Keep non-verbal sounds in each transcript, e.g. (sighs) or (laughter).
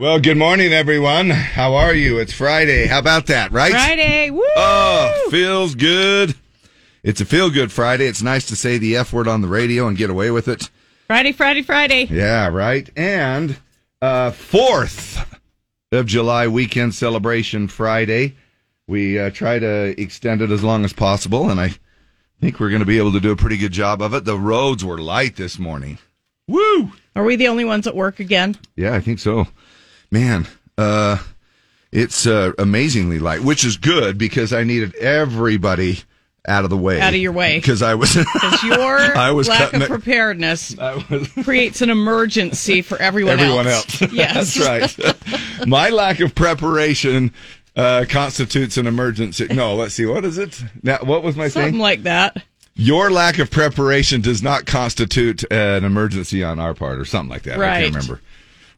Well, good morning, everyone. How are you? It's Friday. How about that, right? Friday. Woo! Oh, feels good. It's a feel good Friday. It's nice to say the F word on the radio and get away with it. Friday, Friday, Friday. Yeah, right. And uh, 4th of July weekend celebration Friday. We uh, try to extend it as long as possible, and I think we're going to be able to do a pretty good job of it. The roads were light this morning. Woo! Are we the only ones at work again? Yeah, I think so. Man, uh, it's uh, amazingly light, which is good because I needed everybody out of the way. Out of your way. Because I was. (laughs) Because your I was lack of preparedness was. (laughs) creates an emergency for everyone, else. Everyone else. else. (laughs) Yes. That's right. My lack of preparation uh, constitutes an emergency. No, let's see. What is it? Now, what was my Something thing? like that. Your lack of preparation does not constitute an emergency on our part, or something like that. I can't remember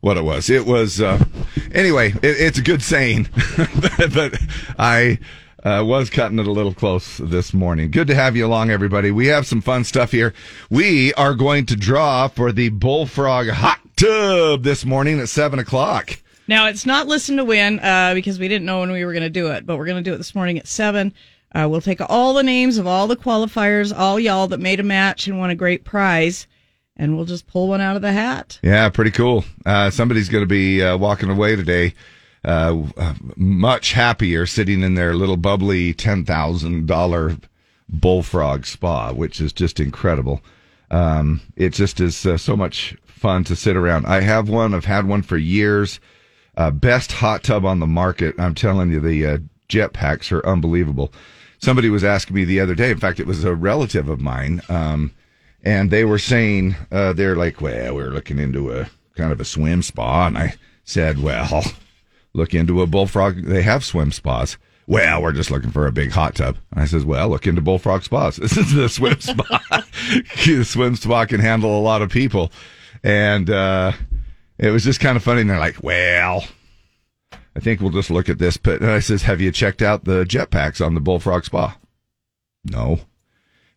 what it was. It was uh, anyway. It, it's a good saying, (laughs) but I uh, was cutting it a little close this morning. Good to have you along, everybody. We have some fun stuff here. We are going to draw for the Bullfrog Hot Tub this morning at seven o'clock. Now, it's not listen to win uh, because we didn't know when we were going to do it, but we're going to do it this morning at 7. Uh, we'll take all the names of all the qualifiers, all y'all that made a match and won a great prize, and we'll just pull one out of the hat. Yeah, pretty cool. Uh, somebody's going to be uh, walking away today, uh, much happier, sitting in their little bubbly ten thousand dollar bullfrog spa, which is just incredible. Um, it just is uh, so much fun to sit around. I have one. I've had one for years. Uh, best hot tub on the market. I'm telling you, the uh, jet packs are unbelievable. Somebody was asking me the other day. In fact, it was a relative of mine. Um, and they were saying uh, they're like, well, we're looking into a kind of a swim spa, and I said, well, (laughs) look into a bullfrog. They have swim spas. Well, we're just looking for a big hot tub. I says, well, look into bullfrog spas. (laughs) This is the swim (laughs) spa. the swim spa can handle a lot of people, and uh, it was just kind of funny. And they're like, well. I think we'll just look at this. But I says, "Have you checked out the jetpacks on the Bullfrog Spa?" No.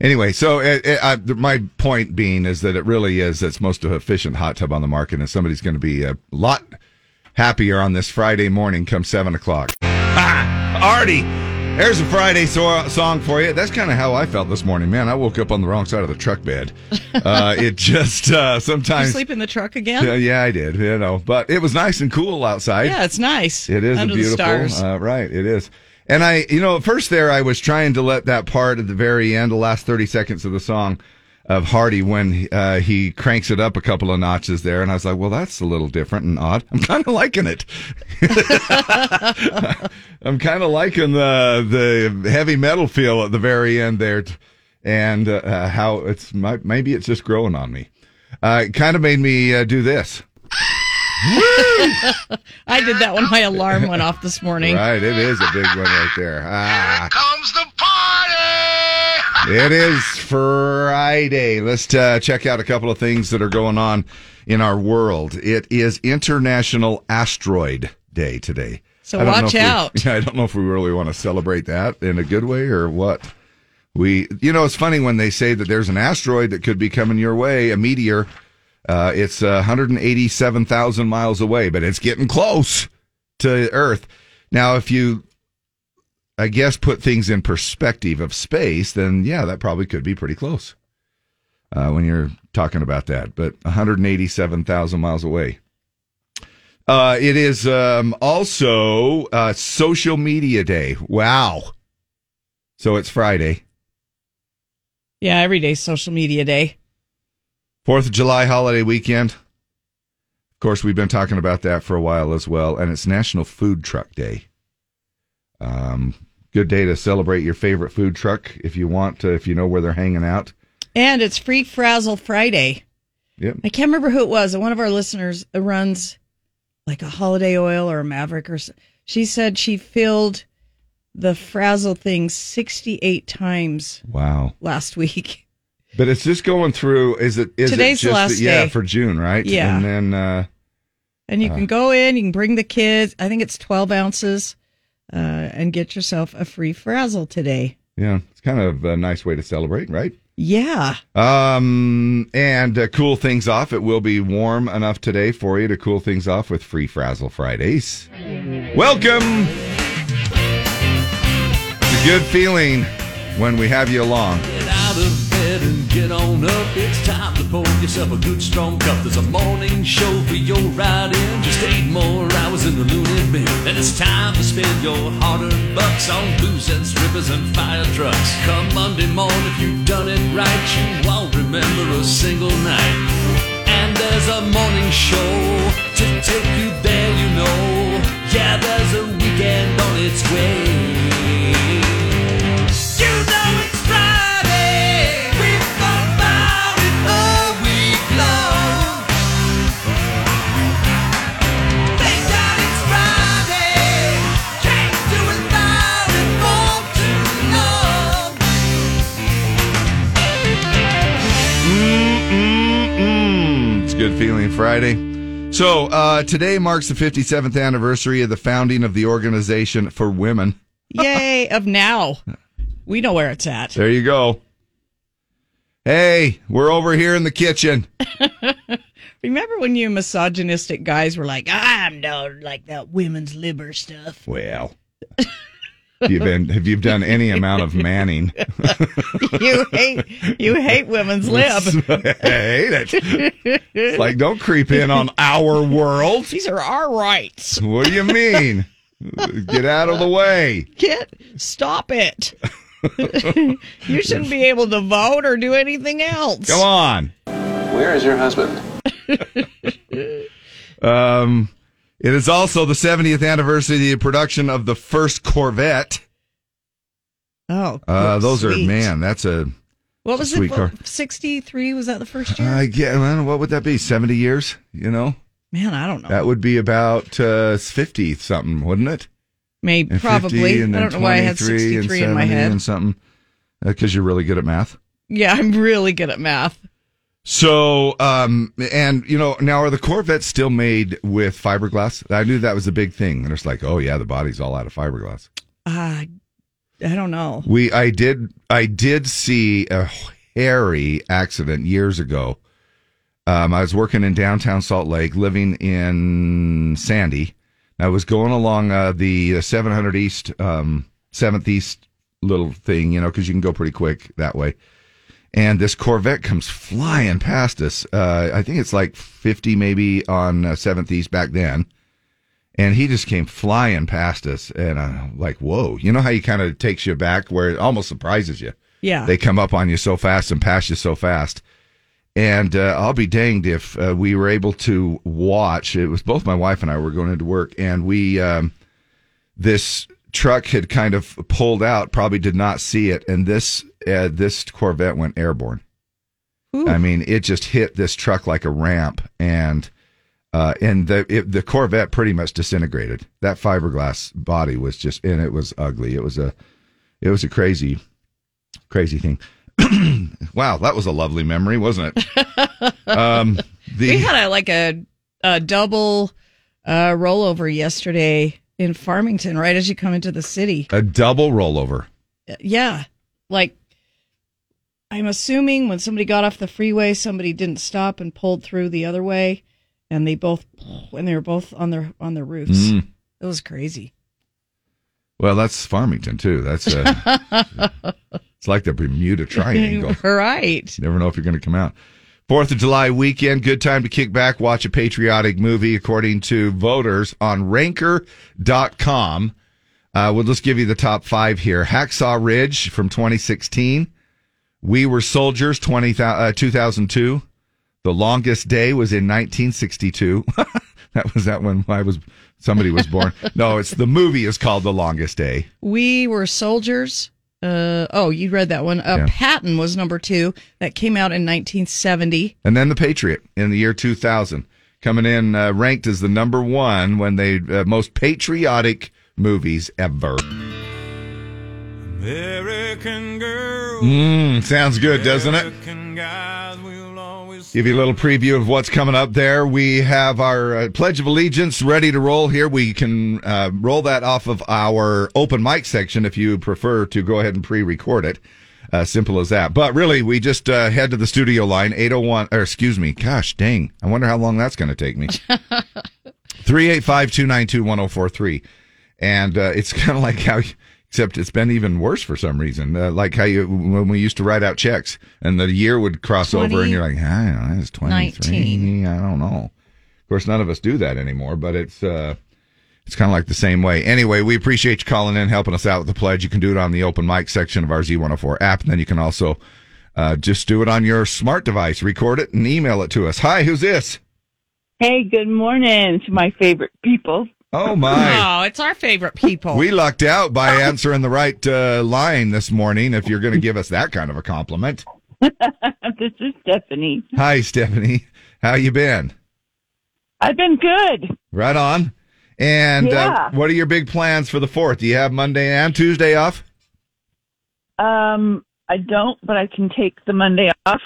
Anyway, so it, it, I, my point being is that it really is its most efficient hot tub on the market, and somebody's going to be a lot happier on this Friday morning come seven o'clock. Ha! Artie, there's a Friday so- song for you. That's kind of how I felt this morning, man. I woke up on the wrong side of the truck bed. (laughs) Uh, it just uh, You sometimes. sleep in the truck again? Yeah, yeah, I did. You know, but it was nice and cool outside. Yeah, it's nice. It is Under a beautiful, the stars. Uh, right? It is. And I, you know, at first there, I was trying to let that part at the very end, the last thirty seconds of the song of Hardy, when uh, he cranks it up a couple of notches there, and I was like, well, that's a little different and odd. I'm kind of liking it. (laughs) I'm kind of liking the the heavy metal feel at the very end there, and uh, how it's maybe it's just growing on me. Uh, it kind of made me uh, do this. (laughs) I did that when my alarm went off this morning. Right, it is a big one right there. (laughs) Ah. comes the party. (laughs) It is Friday. Let's uh, check out a couple of things that are going on in our world. It is International Asteroid Day today. So I watch if we- out. I don't know if we really want to celebrate that in a good way or what. We, you know, it's funny when they say that there's an asteroid that could be coming your way, a meteor. Uh, it's uh, 187,000 miles away, but it's getting close to Earth. Now, if you I guess put things in perspective of space, then yeah, that probably could be pretty close uh, when you're talking about that. But 187,000 miles away. Uh, it is um, also uh, Social Media Day. Wow. So it's Friday. Yeah, every day's social media day. Fourth of July holiday weekend. Of course, we've been talking about that for a while as well, and it's National Food Truck Day. Um, good day to celebrate your favorite food truck if you want to, if you know where they're hanging out. And it's Free Frazil Friday. Yep. I can't remember who it was. One of our listeners runs like a holiday oil or a Maverik or she said she filled the Frazil thing 68 times Wow. last (laughs) week. But it's just going through. Is it? Is Today's it the just, last Yeah, day. for June, right? Yeah. and then uh, And you Uh. can go in, you can bring the kids. I think it's 12 ounces uh, and get yourself a free Frazil today. yeah, it's kind of a nice way to celebrate, right? Yeah. Um, and uh, cool things off. It will be warm enough today for you to cool things off with Free Frazil Fridays. Welcome. It's a good feeling when we have you along. And get on up. It's time to pour yourself a good strong cup. There's a morning show for your ride in. Just eight more hours in the loony bin. And it's time to spend your hard-earned bucks on booze and strippers and fire trucks. Come Monday morning, if you've done it right, you won't remember a single night. And there's a morning show to take you there, you know. Yeah, there's a weekend on its way. Feeling Friday. So, uh, today marks the 57th anniversary of the founding of the Organization for Women. (laughs) Yay, of now. We know where it's at. There you go. Hey, we're over here in the kitchen. (laughs) Remember when you misogynistic guys were like, I'm no like that women's liber stuff. Well, you've been, have you done any amount of manning? (laughs) You hate you hate women's lib. hey, that's, it's like don't creep in on our world. These are our rights. What do you mean? Get out of the way. Get stop it. (laughs) you shouldn't be able to vote or do anything else. Come on. Where is your husband? Um, it is also the 70th anniversary of the production of the first Corvette. Oh, Uh, those sweet. are man. That's a What was sweet it? car. Sixty three was that the first year? I get. Well, what would that be? 70 years? You know, Man, I don't know. that would be about uh, 50 something, wouldn't it? Maybe And probably. I don't know why I had sixty-three in my head. and something. Because you're really good at math. Yeah, I'm really good at math. So, um, and you know, now are the Corvettes still made with fiberglass? I knew that was a big thing. And it's like, oh yeah, the body's all out of fiberglass. Uh, I don't know. We, I did, I did see a hairy accident years ago. Um, I was working in downtown Salt Lake, living in Sandy. I was going along uh, the 700 East, um, 7th East little thing, you know, because you can go pretty quick that way. And this Corvette comes flying past us. Uh, I think it's like 50 maybe on uh, 7th East back then. And he just came flying past us. And I'm like, whoa. You know how he kind of takes you back where it almost surprises you? Yeah. They come up on you so fast and pass you so fast. And uh, I'll be danged if uh, we were able to watch. It was both my wife and I were going into work, and we um, this truck had kind of pulled out. Probably did not see it, and this uh, this Corvette went airborne. Ooh. I mean, it just hit this truck like a ramp, and uh, and the it, the Corvette pretty much disintegrated. That fiberglass body was just, and it was ugly. It was a it was a crazy crazy thing. (clears throat) wow, that was a lovely memory, wasn't it? (laughs) um, the we had a like a a double uh, rollover yesterday in Farmington, right as you come into the city. a double rollover. Yeah, like I'm assuming when somebody got off the freeway, somebody didn't stop and pulled through the other way, and they both and they were both on their on their roofs. Mm. It was crazy. Well, that's Farmington too. That's uh, (laughs) it's like the Bermuda Triangle. (laughs) right. You never know if you're going to come out. Fourth of July weekend, good time to kick back, watch a patriotic movie, according to voters on Ranker.com. Uh, we'll just give you the top five here. Hacksaw Ridge from 2016. We Were Soldiers 20, uh, 2002. The Longest Day was in 1962. (laughs) that was that when I was somebody was born. (laughs) no, it's the movie is called The Longest Day. We were soldiers. Uh, oh, you read that one. Uh, Yeah. Patton was number two. That came out in 1970. And then The Patriot in the year 2000, coming in uh, ranked as the number one when they uh, most patriotic movies ever. American girl. Mm, sounds good, doesn't it? Give you a little preview of what's coming up there. We have our uh, Pledge of Allegiance ready to roll here. We can uh, roll that off of our open mic section if you prefer to go ahead and pre record it. Uh, simple as that. But really, we just uh, head to the studio line, 801, or excuse me, gosh dang. I wonder how long that's going to take me. (laughs) 385 292 1043. And uh, it's kind of like how, except it's been even worse for some reason. Uh, like how you, when we used to write out checks and the year would cross over and you're like, I don't know, it's 23. 19. I don't know. Of course, none of us do that anymore, but it's, uh, it's kind of like the same way. Anyway, we appreciate you calling in, helping us out with the pledge. You can do it on the open mic section of our Z104 app, and then you can also uh, just do it on your smart device, record it, and email it to us. Hi, who's this? Hey, good morning to my favorite people. Oh my! Oh, it's our favorite people. We lucked out by answering the right uh, line this morning. If you're going to give us that kind of a compliment. (laughs) this is Stephanie. Hi, Stephanie. How you been? I've been good. Right on. And Yeah. uh, what are your big plans for the fourth? Do you have Monday and Tuesday off? Um, I don't, but I can take the Monday off.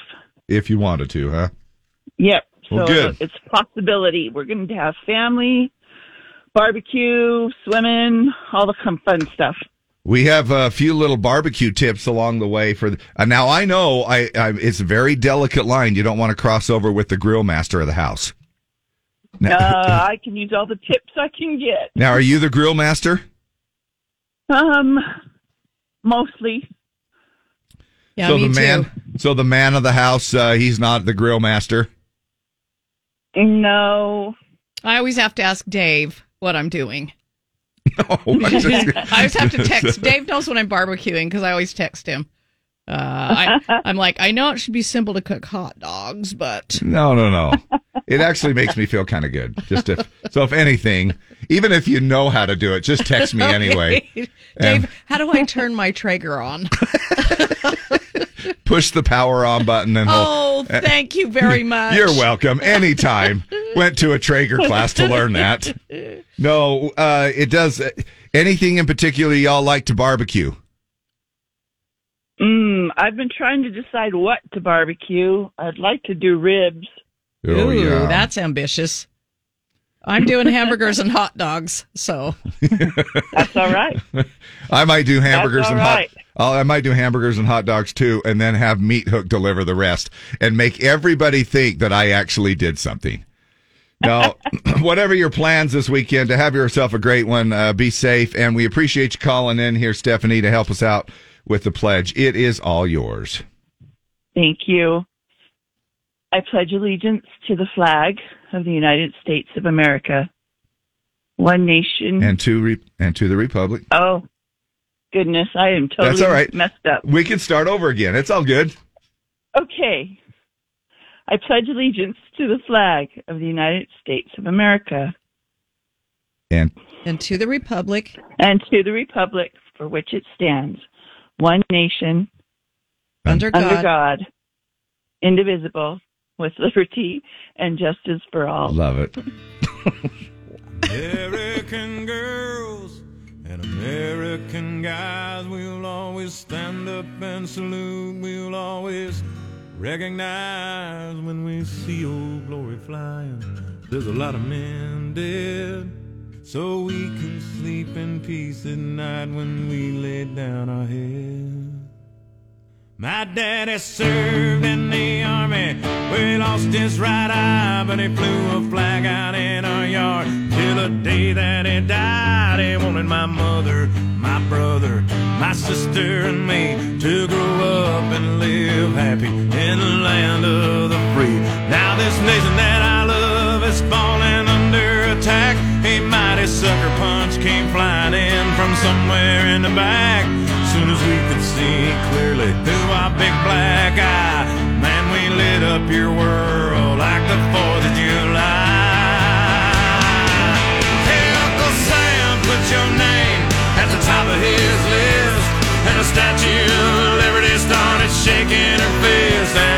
If you wanted to, huh? Yep. So Well, good. it's a possibility. We're going to have family, barbecue, swimming, all the fun stuff. We have a few little barbecue tips along the way for. The, uh, now I know I, I it's a very delicate line. You don't want to cross over with the grill master of the house. Now, Uh, (laughs) I can use all the tips I can get. now are you the grill master? Um, mostly. yeah, so me the man, too. so the man of the house, uh, he's not the grill master. No. I always have to ask Dave what I'm doing. (laughs) Oh, I just- (laughs) I always have to text. (laughs) Dave knows when I'm barbecuing because I always text him. Uh, I, (laughs) I'm like, I know it should be simple to cook hot dogs, but No, no, no. It actually makes me feel kind of good. Just if so, if anything, even if you know how to do it, just text me (laughs) anyway. Dave, And- how do I turn my Traeger on? (laughs) Push the power on button and hold. Oh, thank you very much. You're welcome. Anytime. Went to a Traeger class to learn that. No, uh, it does. Anything in particular y'all like to barbecue? Mm, I've been trying to decide what to barbecue. I'd like to do ribs. Oh, Ooh, yeah. that's ambitious. I'm doing (laughs) hamburgers and hot dogs, so That's all right. (laughs) I might do hamburgers all and right. hot. I'll, I might do hamburgers and hot dogs too, and then have Meat Hook deliver the rest, and make everybody think that I actually did something. Now, (laughs) (clears throat) whatever your plans this weekend, to have yourself a great one. Uh, be safe, and we appreciate you calling in here, Stephanie, to help us out with the pledge. It is all yours. Thank you. I pledge allegiance to the flag of the United States of America, one nation. And to re- and to the republic. oh, goodness, I am totally That's all right. messed up. We can start over again. It's all good. Okay. I pledge allegiance to the flag of the United States of America And and to the republic. and to the republic for which it stands, one nation Under God. under God, indivisible, with (laughs) liberty and justice for all. love it. (laughs) American girls and American guys, we'll always stand up and salute. We'll always recognize when we see old glory flying. There's a lot of men dead, so we can sleep in peace at night when we lay down our heads. My daddy served in the army he lost his right eye, but he flew a flag out in our yard till the day that he died. He wanted my mother, my brother, my sister, and me to grow up and live happy in the land of the free. Now this nation that I love is falling came flying in from somewhere in the back. Soon as we could see clearly through our big black eye, man, we lit up your world like the 4th of July. Hey, Uncle Sam, put your name at the top of his list. And the Statue of Liberty started shaking her fist.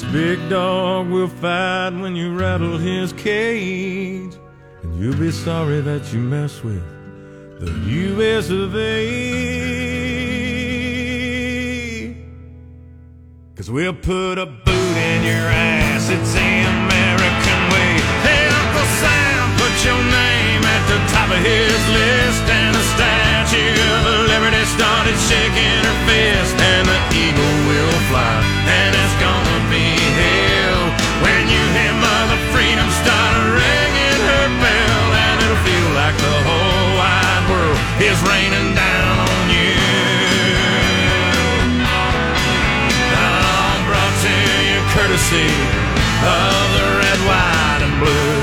This big dog will fight when you rattle his cage. And you'll be sorry that you mess with the US of A. Cause we'll put a boot in your ass, it's the American way. Hey, Uncle Sam, put your name at the top of his list. And the Statue of Liberty started shaking her fist. And the eagle will fly, is raining down on you. I'm brought to you courtesy of the red, white, and blue.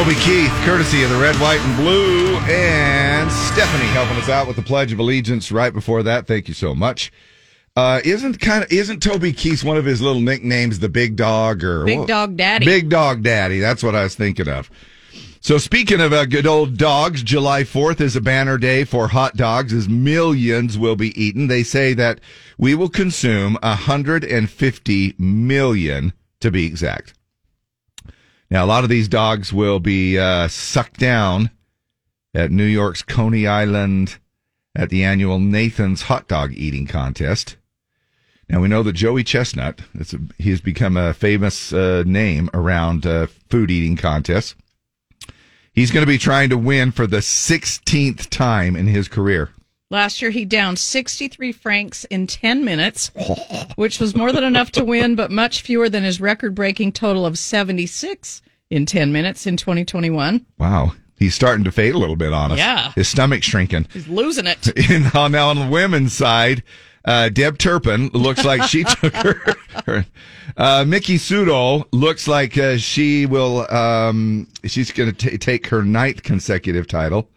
Toby Keith, courtesy of the Red, White, and Blue, and Stephanie helping us out with the Pledge of Allegiance right before that. Thank you so much. Uh, isn't kind of isn't Toby Keith one of his little nicknames, the Big Dog or Big Dog Daddy. Big Dog Daddy. That's what I was thinking of. So speaking of uh, good old dogs, July 4th is a banner day for hot dogs as millions will be eaten. They say that we will consume 150 million to be exact. Now, a lot of these dogs will be uh, sucked down at New York's Coney Island at the annual Nathan's Hot Dog Eating Contest. Now, we know that Joey Chestnut, a, he has become a famous uh, name around uh, food eating contests. He's going to be trying to win for the 16th time in his career. Last year, he downed 63 franks in 10 minutes, which was more than enough to win, but much fewer than his record breaking total of 76 in 10 minutes in 2021. Wow. He's starting to fade a little bit on us. Yeah. His stomach's shrinking. He's losing it. (laughs) And now, now on the women's side, uh, Deb Turpin looks like she (laughs) took her. her uh, Miki Sudo looks like uh, she will. Um, she's going to take her ninth consecutive title.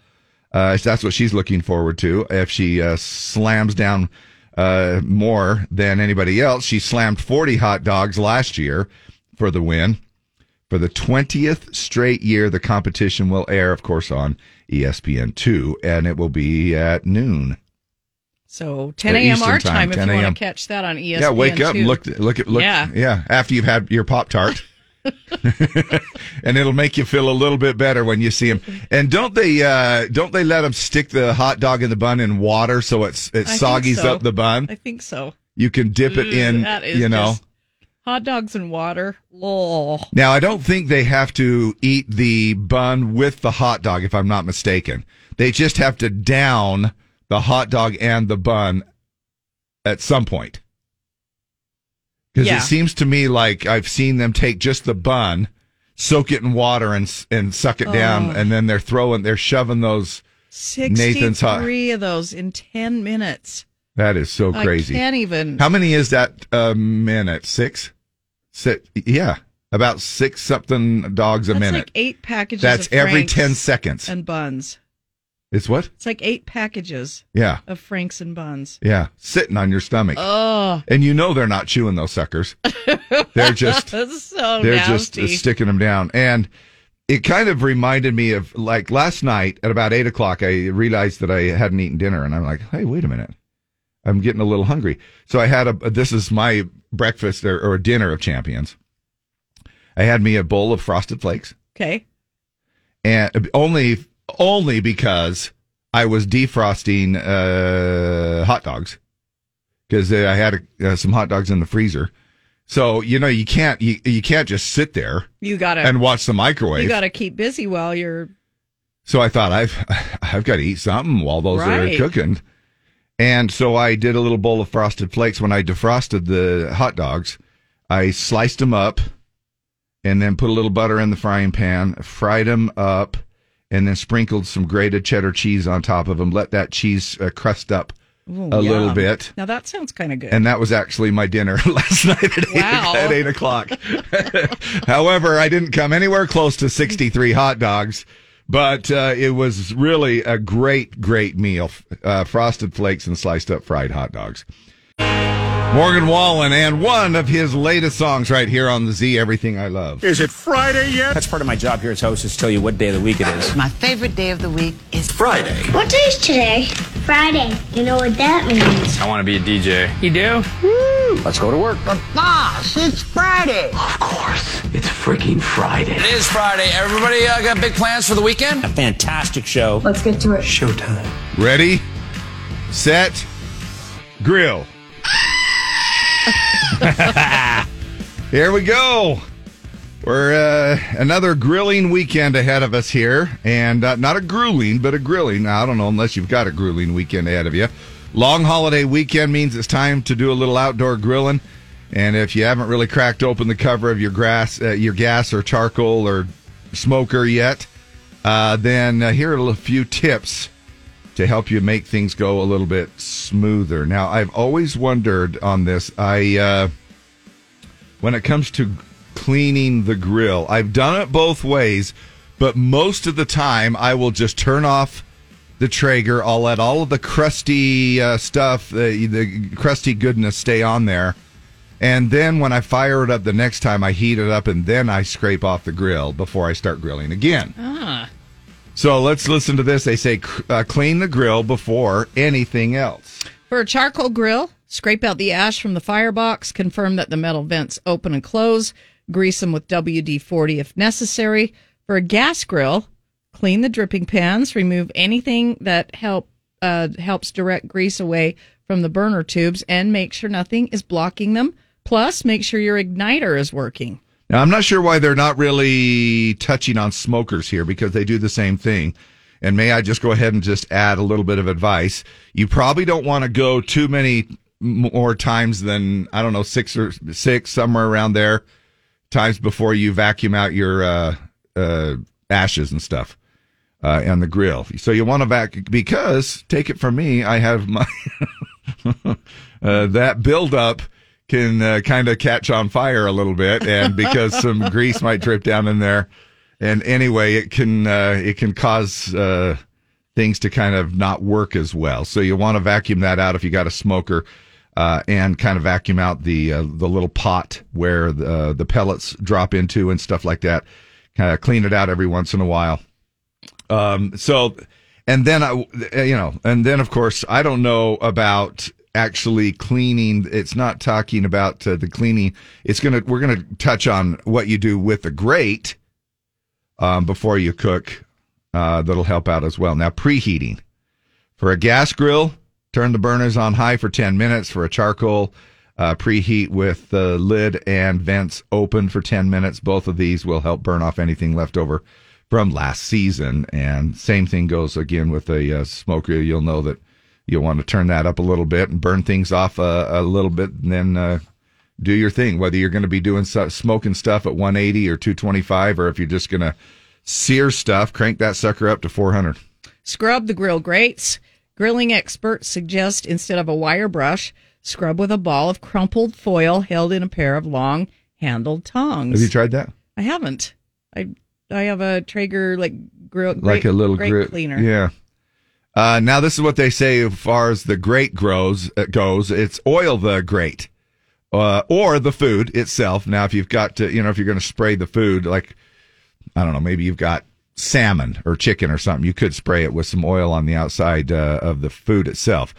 Uh, that's what she's looking forward to. If she uh, slams down uh, more than anybody else, she slammed 40 hot dogs last year for the win. For the 20th straight year, the competition will air, of course, on E ESPN2, and it will be at noon. So 10 Uh, a.m. Our time, time, if 10 you want to catch that on ESPN. yeah, wake up and look, look at, look. Yeah. Yeah. After you've had your Pop Tart. (laughs) (laughs) and it'll make you feel a little bit better when you see them. And don't they, uh, don't they let them stick the hot dog in the bun in water so it's, it I soggies so. up the bun? I think so. You can dip it in, that is you know. just- hot dogs and water. Oh, Now, I don't think they have to eat the bun with the hot dog, if I'm not mistaken. They just have to down the hot dog and the bun at some point. Because Yeah. it seems to me like I've seen them take just the bun, soak it in water, and and suck it down, and then they're throwing, they're shoving those. Nathan's hot. 63 of those in 10 minutes. That is so crazy. I can't even. How many is that uh, a minute? Six? Six? Yeah, about six something dogs a That's minute. like eight packages. That's of every Frank's 10 seconds. And buns. It's what? It's like eight packages Yeah. of Franks and buns. Yeah. Sitting on your stomach. Oh, And you know they're not chewing those suckers. (laughs) they're just that's so they're nasty. just uh, sticking them down. And it kind of reminded me of like last night at about eight o'clock, I realized that I hadn't eaten dinner and I'm like, hey, wait a minute. I'm getting a little hungry. So I had a, this is my breakfast or, or dinner of champions. I had me a bowl of frosted flakes okay. and only, only because I was defrosting, uh, hot dogs because I had uh, some hot dogs in the freezer. So, you know, you can't, you, you can't just sit there You gotta and watch the microwave. you gotta keep busy while you're So I thought I've I've got to eat something while those Right. are cooking. And so I did a little bowl of frosted flakes when I defrosted the hot dogs. I sliced them up and then put a little butter in the frying pan, fried them up and then sprinkled some grated cheddar cheese on top of them. Let that cheese uh, crust up Ooh, a little bit. Now that sounds kind of good. And that was actually my dinner (laughs) last night at, Wow. eight, at eight o'clock. (laughs) However, I didn't come anywhere close to 63 hot dogs, But uh, it was really a great, great meal. Uh, frosted flakes and sliced up fried hot dogs. Morgan Wallen and one of his latest songs right here on the Z Everything I Love. Is it Friday yet? That's part of my job here as host is to tell you what day of the week it is. My favorite day of the week is Friday. What day is today? Friday. You know what that means? I want to be a DJ. You do? Woo! Let's go to work. But boss, it's Friday. Of course. It's freaking Friday. It is Friday. Everybody uh, got big plans for the weekend? A fantastic show. Let's get to it. Showtime. Ready, set, grill. (laughs) here we go. We're uh, another grilling weekend ahead of us here, and uh, not a grueling, but a grilling. I don't know unless you've got a grueling weekend ahead of you. Long holiday weekend means it's time to do a little outdoor grilling, and if you haven't really cracked open the cover of your grass, uh, your gas or charcoal or smoker yet, uh, then uh, here are a few tips to help you make things go a little bit smoother. Now, I've always wondered on this. I uh, when it comes to cleaning the grill, I've done it both ways, but most of the time I will just turn off the Traeger. I'll let all of the crusty uh, stuff, the, the crusty goodness, stay on there. And then when I fire it up the next time, I heat it up and then I scrape off the grill before I start grilling again. Ah. So let's listen to this. They say uh, clean the grill before anything else. For a charcoal grill, scrape out the ash from the firebox, confirm that the metal vents open and close, grease them with WD 40 if necessary. For a gas grill, clean the dripping pans, remove anything that help uh, helps direct grease away from the burner tubes, and make sure nothing is blocking them. Plus, make sure your igniter is working. Now, I'm not sure why they're not really touching on smokers here because they do the same thing. And may I just go ahead and just add a little bit of advice? You probably don't want to go too many more times than, I don't know, six or six, somewhere around there, times before you vacuum out your uh, uh, ashes and stuff uh, on the grill. So you want to vac because, take it from me, I have my, (laughs) uh, that buildup can uh, kind of catch on fire a little bit, and because some (laughs) grease might drip down in there, and anyway, it can uh, it can cause uh, things to kind of not work as well. So you want to vacuum that out if you got a smoker, uh, and kind of vacuum out the uh, the little pot where the the pellets drop into and stuff like that. Kind of clean it out every once in a while. Um, so, and then I, you know, and then of course I don't know about actually cleaning. It's not talking about uh, the cleaning. It's gonna. We're gonna touch on what you do with the grate um, before you cook. Uh, that'll help out as well. Now preheating for a gas grill. Turn the burners on high for ten minutes. For a charcoal, uh, preheat with the lid and vents open for ten minutes. Both of these will help burn off anything left over from last season. And same thing goes again with a uh, smoker. You'll know that you'll want to turn that up a little bit and burn things off a, a little bit and then uh, do your thing whether you're going to be doing su- smoking stuff at 180 or 225 or if you're just going to sear stuff crank that sucker up to 400 Scrub the grill grates. Grilling experts suggest instead of a wire brush, scrub with a ball of crumpled foil held in a pair of long handled tongs. have you tried that I haven't. I I have a Traeger like grill like grate- a little grate grit cleaner. yeah uh, now this is what they say as far as the grate grows uh, goes. It's oil the grate uh, or the food itself. Now if you've got to you know if you're going to spray the food like i don't know maybe you've got salmon or chicken or something you could spray it with some oil on the outside uh, of the food itself.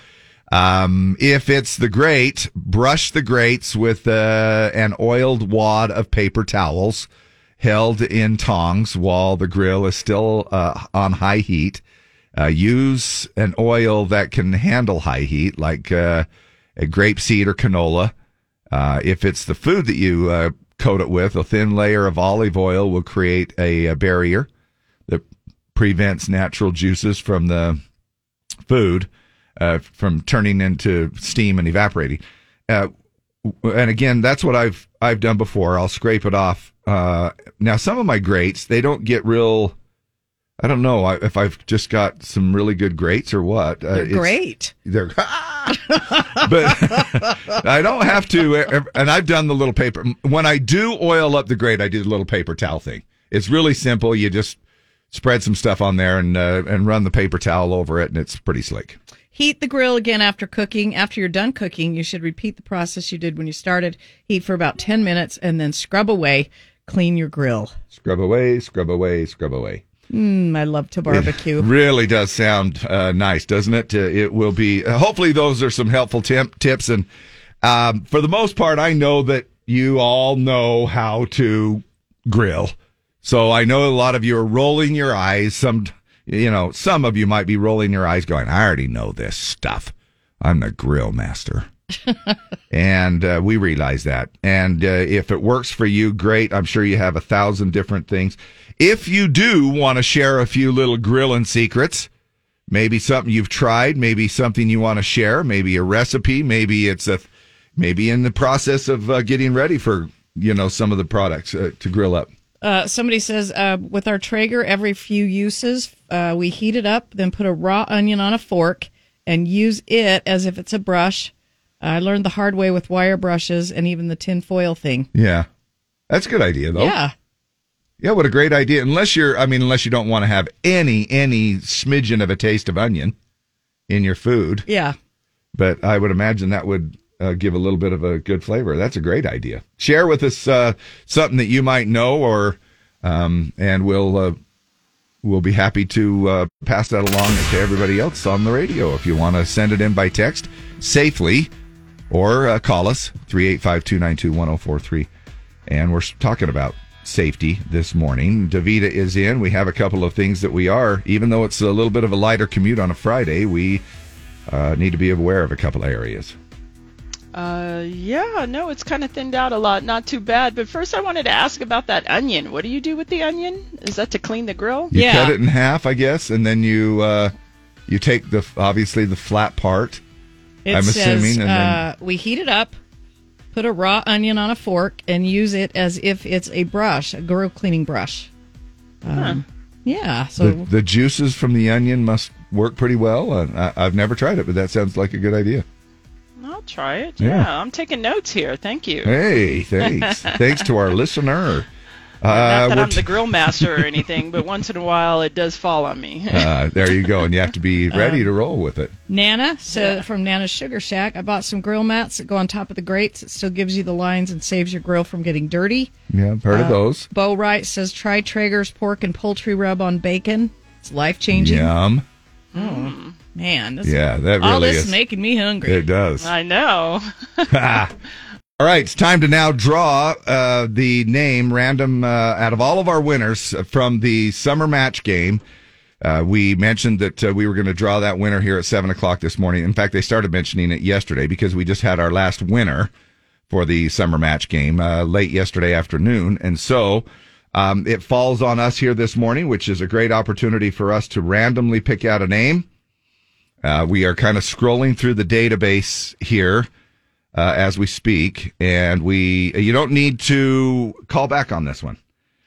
Um, if it's the grate brush the grates with uh, an oiled wad of paper towels held in tongs while the grill is still uh, on high heat uh, use an oil that can handle high heat, like uh, a grapeseed or canola. Uh, if it's the food that you uh, coat it with, a thin layer of olive oil will create a, a barrier that prevents natural juices from the food uh, from turning into steam and evaporating. Uh, and again, that's what I've I've done before. I'll scrape it off. Now, some of my grates they don't get real. I don't know if I've just got some really good grates or what. Uh, They're it's- great. They're, (laughs) but I don't have to. And I've done the little paper. When I do oil up the grate, I do the little paper towel thing. It's really simple. You just spread some stuff on there and uh, and run the paper towel over it, and it's pretty slick. Heat the grill again after cooking. After you're done cooking, you should repeat the process you did when you started. Heat for about 10 minutes and then scrub away. Clean your grill. Scrub away, scrub away, scrub away. Mm, I love to barbecue. It really does sound uh, nice, doesn't it? Uh, it will be. Uh, hopefully, those are some helpful tip, tips. And um, for the most part, I know that you all know how to grill. So I know a lot of you are rolling your eyes. Some, you know, some of you might be rolling your eyes, going, "I already know this stuff. I'm the grill master." (laughs) and uh, we realize that. And uh, if it works for you, great. I'm sure you have a thousand different things. If you do want to share a few little grilling secrets, maybe something you've tried, maybe something you want to share, maybe a recipe, maybe it's a, maybe in the process of uh, getting ready for you know some of the products uh, to grill up. Uh, somebody says uh, with our Traeger, every few uses, uh, we heat it up, then put a raw onion on a fork and use it as if it's a brush. I learned the hard way with wire brushes and even the tin foil thing. Yeah, that's a good idea though. Yeah. Yeah, what a great idea. Unless you're, I mean, unless you don't want to have any, any smidgen of a taste of onion in your food. Yeah. But I would imagine that would uh, give a little bit of a good flavor. That's a great idea. Share with us uh, something that you might know, or um, and we'll uh, we'll be happy to uh, pass that along to everybody else on the radio. If you want to send it in by text safely, or uh, call us 385-292-1043. and we're talking about safety this morning. Davita is in. We have a couple of things that we are, even though it's a little bit of a lighter commute on a Friday, we uh, need to be aware of a couple of areas. Uh, yeah, no, it's kind of thinned out a lot. Not too bad. But first, I wanted to ask about that onion. What do you do with the onion? Is that to clean the grill? You cut it in half, I guess, and then you uh, you take the obviously the flat part. It I'm says, assuming, and then uh, we heat it up, put a raw onion on a fork, and use it as if it's a brush, a grill cleaning brush. Um, Yeah, so the, the juices from the onion must work pretty well. I, I've never tried it, but that sounds like a good idea. I'll try it. Yeah. Yeah. I'm taking notes here. Thank you. Hey, thanks, (laughs) thanks to our listener. Uh, Not that I'm the grill master or (laughs) anything, but once in a while it does fall on me. uh, there you go, and you have to be (laughs) ready Um, to roll with it. Nana so from Nana's Sugar Shack. I bought some grill mats that go on top of the grates. It still gives you the lines and saves your grill from getting dirty. Yeah, I've heard of Uh, those. Bo Wright says try Traeger's pork and poultry rub on bacon. It's life changing. Yum. Oh man, this, Yeah, that all really this is. is making me hungry. It does. I know. (laughs) All right, it's time to now draw uh, the name random uh, out of all of our winners from the summer match game. Uh, we mentioned that uh, we were going to draw that winner here at seven o'clock this morning. In fact, they started mentioning it yesterday because we just had our last winner for the summer match game uh, late yesterday afternoon, and so um, it falls on us here this morning, which is a great opportunity for us to randomly pick out a name. Uh, we are kind of scrolling through the database here uh, as we speak, and we you don't need to call back on this one.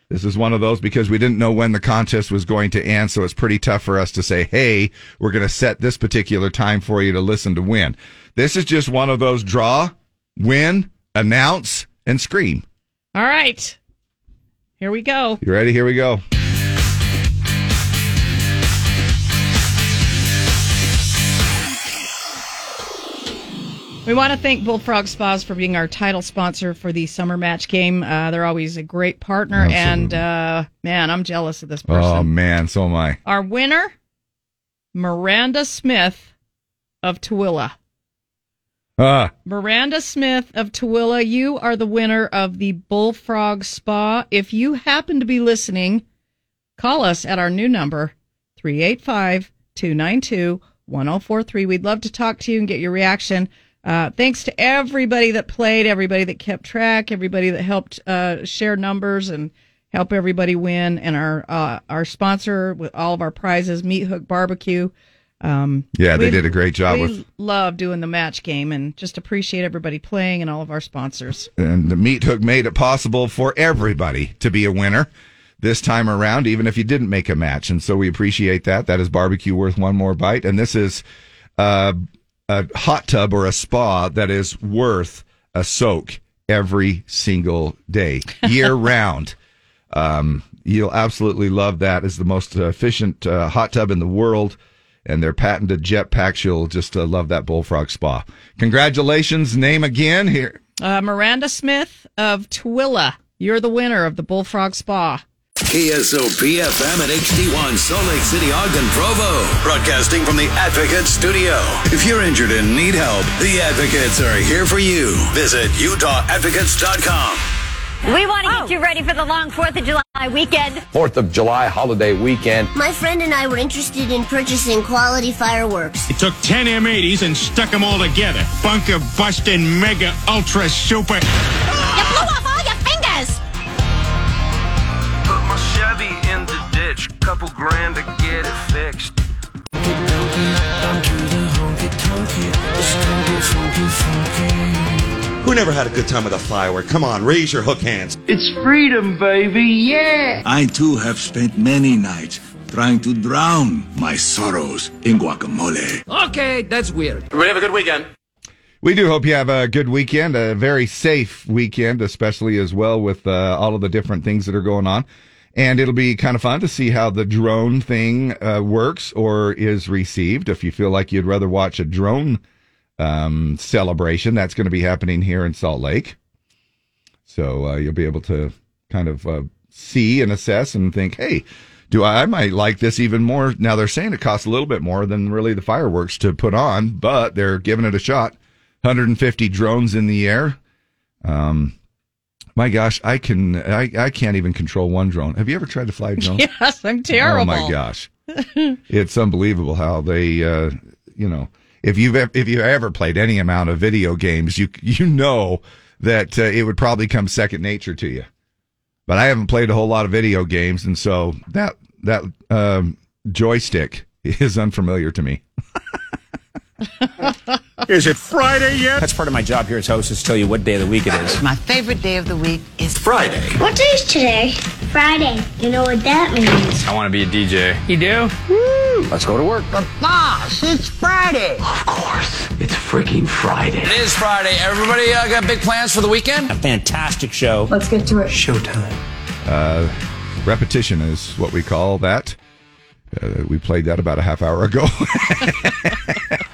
This is one of those because we didn't know when the contest was going to end, so it's pretty tough for us to say, "Hey, we're going to set this particular time for you to listen to win." This is just one of those draw, win, announce, and scream. All right, here we go. You ready? Here we go. We want to thank Bullfrog Spas for being our title sponsor for the summer match game. Uh, they're always a great partner, and uh, man, I'm jealous of this person. Oh man, so am I. Our winner, Miranda Smith of Tooele. Ah, Miranda Smith of Tooele, you are the winner of the Bullfrog Spa. If you happen to be listening, call us at our new number, 385 292 1043. We'd love to talk to you and get your reaction. Uh, thanks to everybody that played, everybody that kept track, everybody that helped uh, share numbers and help everybody win, and our uh, our sponsor with all of our prizes, Meat Hook Barbecue. Um, Yeah, they did a great job we with- love doing the match game and just appreciate everybody playing and all of our sponsors. and the meat hook made it possible for everybody to be a winner this time around, even if you didn't make a match. And so we appreciate that. That is barbecue worth one more bite. And this is uh, a hot tub or a spa that is worth a soak every single day, (laughs) year round. Um, You'll absolutely love that. It's the most efficient uh, hot tub in the world, and their patented jetpacks. You'll just uh, love that Bullfrog Spa. Congratulations. Name again here. Uh, Miranda Smith of Tooele. You're the winner of the Bullfrog Spa. KSOP FM at HD1 Salt Lake City, Ogden, Provo. Broadcasting from the Advocate Studio. If you're injured and need help, the Advocates are here for you. Visit UtahAdvocates.com. We want to get oh. you ready for the long 4th of July weekend. Fourth of July holiday weekend. My friend and I were interested in purchasing quality fireworks. He took 10 M80s and stuck them all together. Bunker busting mega ultra super. Couple grand to get it fixed. Who never had a good time with a firework? Come on, raise your hook hands. It's freedom, baby, yeah! I too have spent many nights trying to drown my sorrows in guacamole. Okay, that's weird. Everybody have a good weekend. We do hope you have a good weekend, a very safe weekend, especially as well with uh, all of the different things that are going on. And it'll be kind of fun to see how the drone thing uh, works or is received. If you feel like you'd rather watch a drone um, celebration, that's going to be happening here in Salt Lake. So uh, you'll be able to kind of uh, see and assess and think, hey, do I, I might like this even more? Now they're saying it costs a little bit more than really the fireworks to put on, but they're giving it a shot. 150 drones in the air. Um, my gosh, I can I, I can't even control one drone. Have you ever tried to fly a (laughs) drone? Yes, I'm terrible. Oh my gosh, (laughs) it's unbelievable how they uh, you know if you've if you ever played any amount of video games, you you know that uh, it would probably come second nature to you. But I haven't played a whole lot of video games, and so that that um, joystick (laughs) is unfamiliar to me. Is it Friday yet? That's part of my job here as host is to tell you what day of the week it is. My favorite day of the week is Friday. What day is today? Friday. You know what that means? I want to be a DJ. You do? Let's go to work. But boss, it's Friday. Of course. It's freaking Friday. It is Friday. Everybody uh, got big plans for the weekend? A fantastic show. Let's get to it. Showtime. Uh, repetition is what we call that. Uh, we played that about a half hour ago.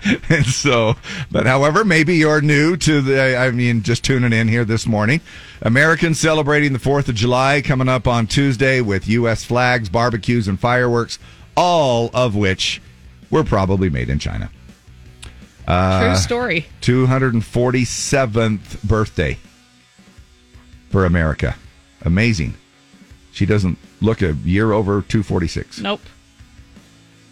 (laughs) and so, but however, maybe you're new to the, I mean, just tuning in here this morning. Americans celebrating the 4th of July coming up on Tuesday with U.S. flags, barbecues, and fireworks, all of which were probably made in China. Uh, True story. 247th birthday for America. Amazing. She doesn't look a year over 246. Nope.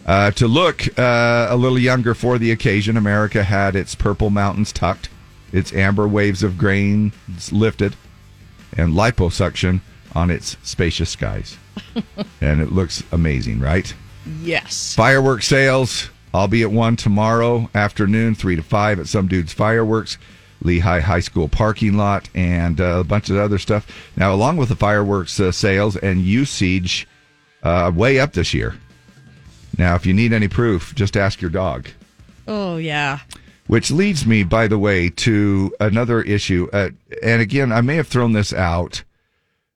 Uh, to look uh, a little younger for the occasion, America had its purple mountains tucked, its amber waves of grain lifted, and liposuction on its spacious skies. (laughs) and it looks amazing, right? Yes. Fireworks sales. I'll be at one tomorrow afternoon, 3 to 5 at some dude's fireworks, Lehi High School parking lot, and uh, a bunch of other stuff. Now, along with the fireworks uh, sales and usage, uh, way up this year. Now, if you need any proof, just ask your dog. Oh yeah. Which leads me, by the way, to another issue. Uh, and again, I may have thrown this out,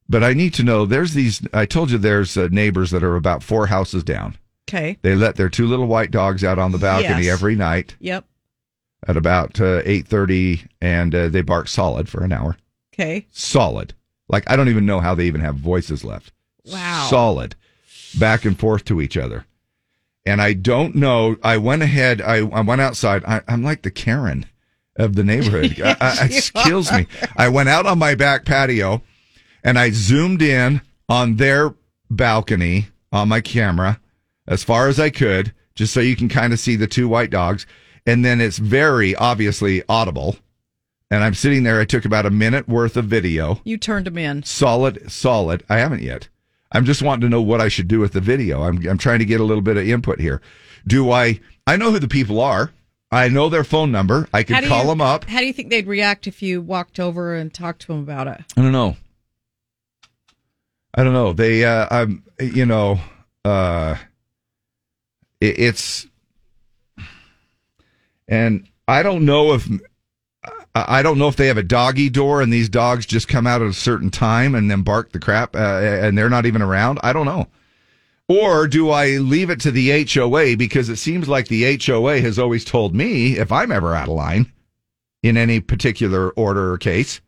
but I need to know there's these, I told you there's uh, neighbors that are about four houses down. Okay. They let their two little white dogs out on the balcony Yes. every night Yep. at about uh, 8.30, and uh, they bark solid for an hour. Okay. Solid. Like, I don't even know how they even have voices left. Wow. Solid. Back and forth to each other. And I don't know. I went ahead. I, I went outside. I, I'm like the Karen of the neighborhood. (laughs) I, I, it Yes, kills me. I went out on my back patio and I zoomed in on their balcony on my camera as far as I could, just so you can kind of see the two white dogs. And then it's very obviously audible. And I'm sitting there. I took about a minute worth of video. You turned him in. Solid, solid. I haven't yet. I'm just wanting to know what I should do with the video. I'm, I'm trying to get a little bit of input here. Do I, I know who the people are. I know their phone number. I can call you- them up. How do you think they'd react if you walked over and talked to them about it? I don't know. I don't know. They, uh, I'm, you know, uh, it, it's, and I don't know if, I don't know if they have a doggy door and these dogs just come out at a certain time and then bark the crap uh, and they're not even around. I don't know. Or do I leave it to the HOA because it seems like the HOA has always told me if I'm ever out of line in any particular order or case,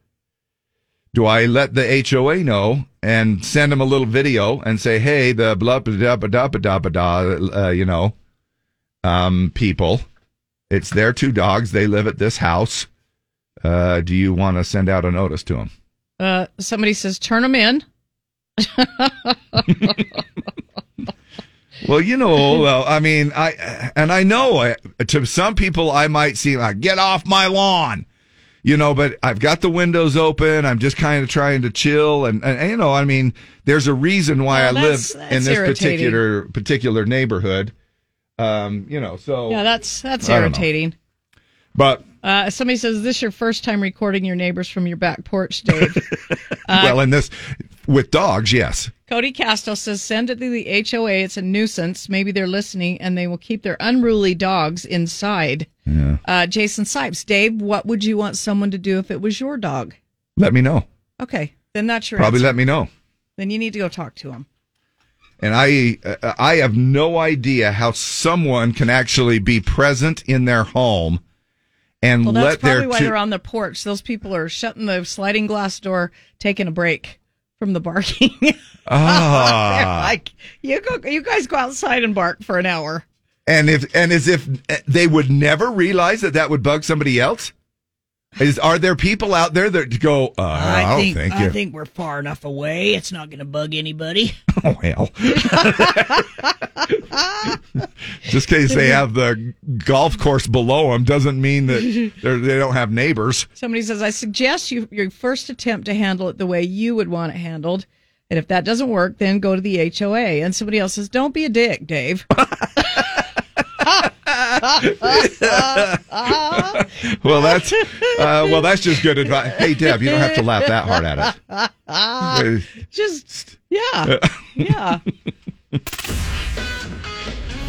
do I let the HOA know and send them a little video and say, hey, the blah, blah, blah, blah, blah, blah, blah, uh, you know, um, people, it's their two dogs. They live at this house. Uh, do you want to send out a notice to them? Uh, somebody says turn them in. (laughs) Well, you know, well, I mean, I and I know I, to some people I might seem like get off my lawn, you know, but I've got the windows open. I'm just kind of trying to chill, and, and, you know, I mean, there's a reason why Well, I live that's- in this irritating. particular particular neighborhood. Um, you know, so yeah, that's that's I don't know. irritating. But Uh, somebody says, "Is this your first time recording your neighbors from your back porch, Dave?" (laughs) Uh, well, in this with dogs, yes. Cody Castro says, "Send it to the HOA. It's a nuisance. Maybe they're listening, and they will keep their unruly dogs inside." Yeah. Uh, Jason Sipes, Dave, what would you want someone to do if it was your dog? Let me know. Okay, then that's your Probably answer. let me know. Then you need to go talk to him. And I, uh, I have no idea how someone can actually be present in their home and Well, that's probably why two- they're on the porch. Those people are shutting the sliding glass door, taking a break from the barking. (laughs) Ah. Like, you go, you guys go outside and bark for an hour. and if and as if they would never realize that that would bug somebody else. Is are there people out there that go? Uh, I, don't think, think, I you. think we're far enough away. It's not going to bug anybody. (laughs) Oh, well, (laughs) just in case they have the golf course below them doesn't mean that they're, they don't have neighbors. Somebody says, I suggest you your first attempt to handle it the way you would want it handled. And if that doesn't work, then go to the HOA. And somebody else says, Don't be a dick, Dave. (laughs) Well, that's uh, well, that's just good advice. Hey, Deb, you don't have to laugh that hard at it. (laughs) Just, yeah. Yeah. (laughs)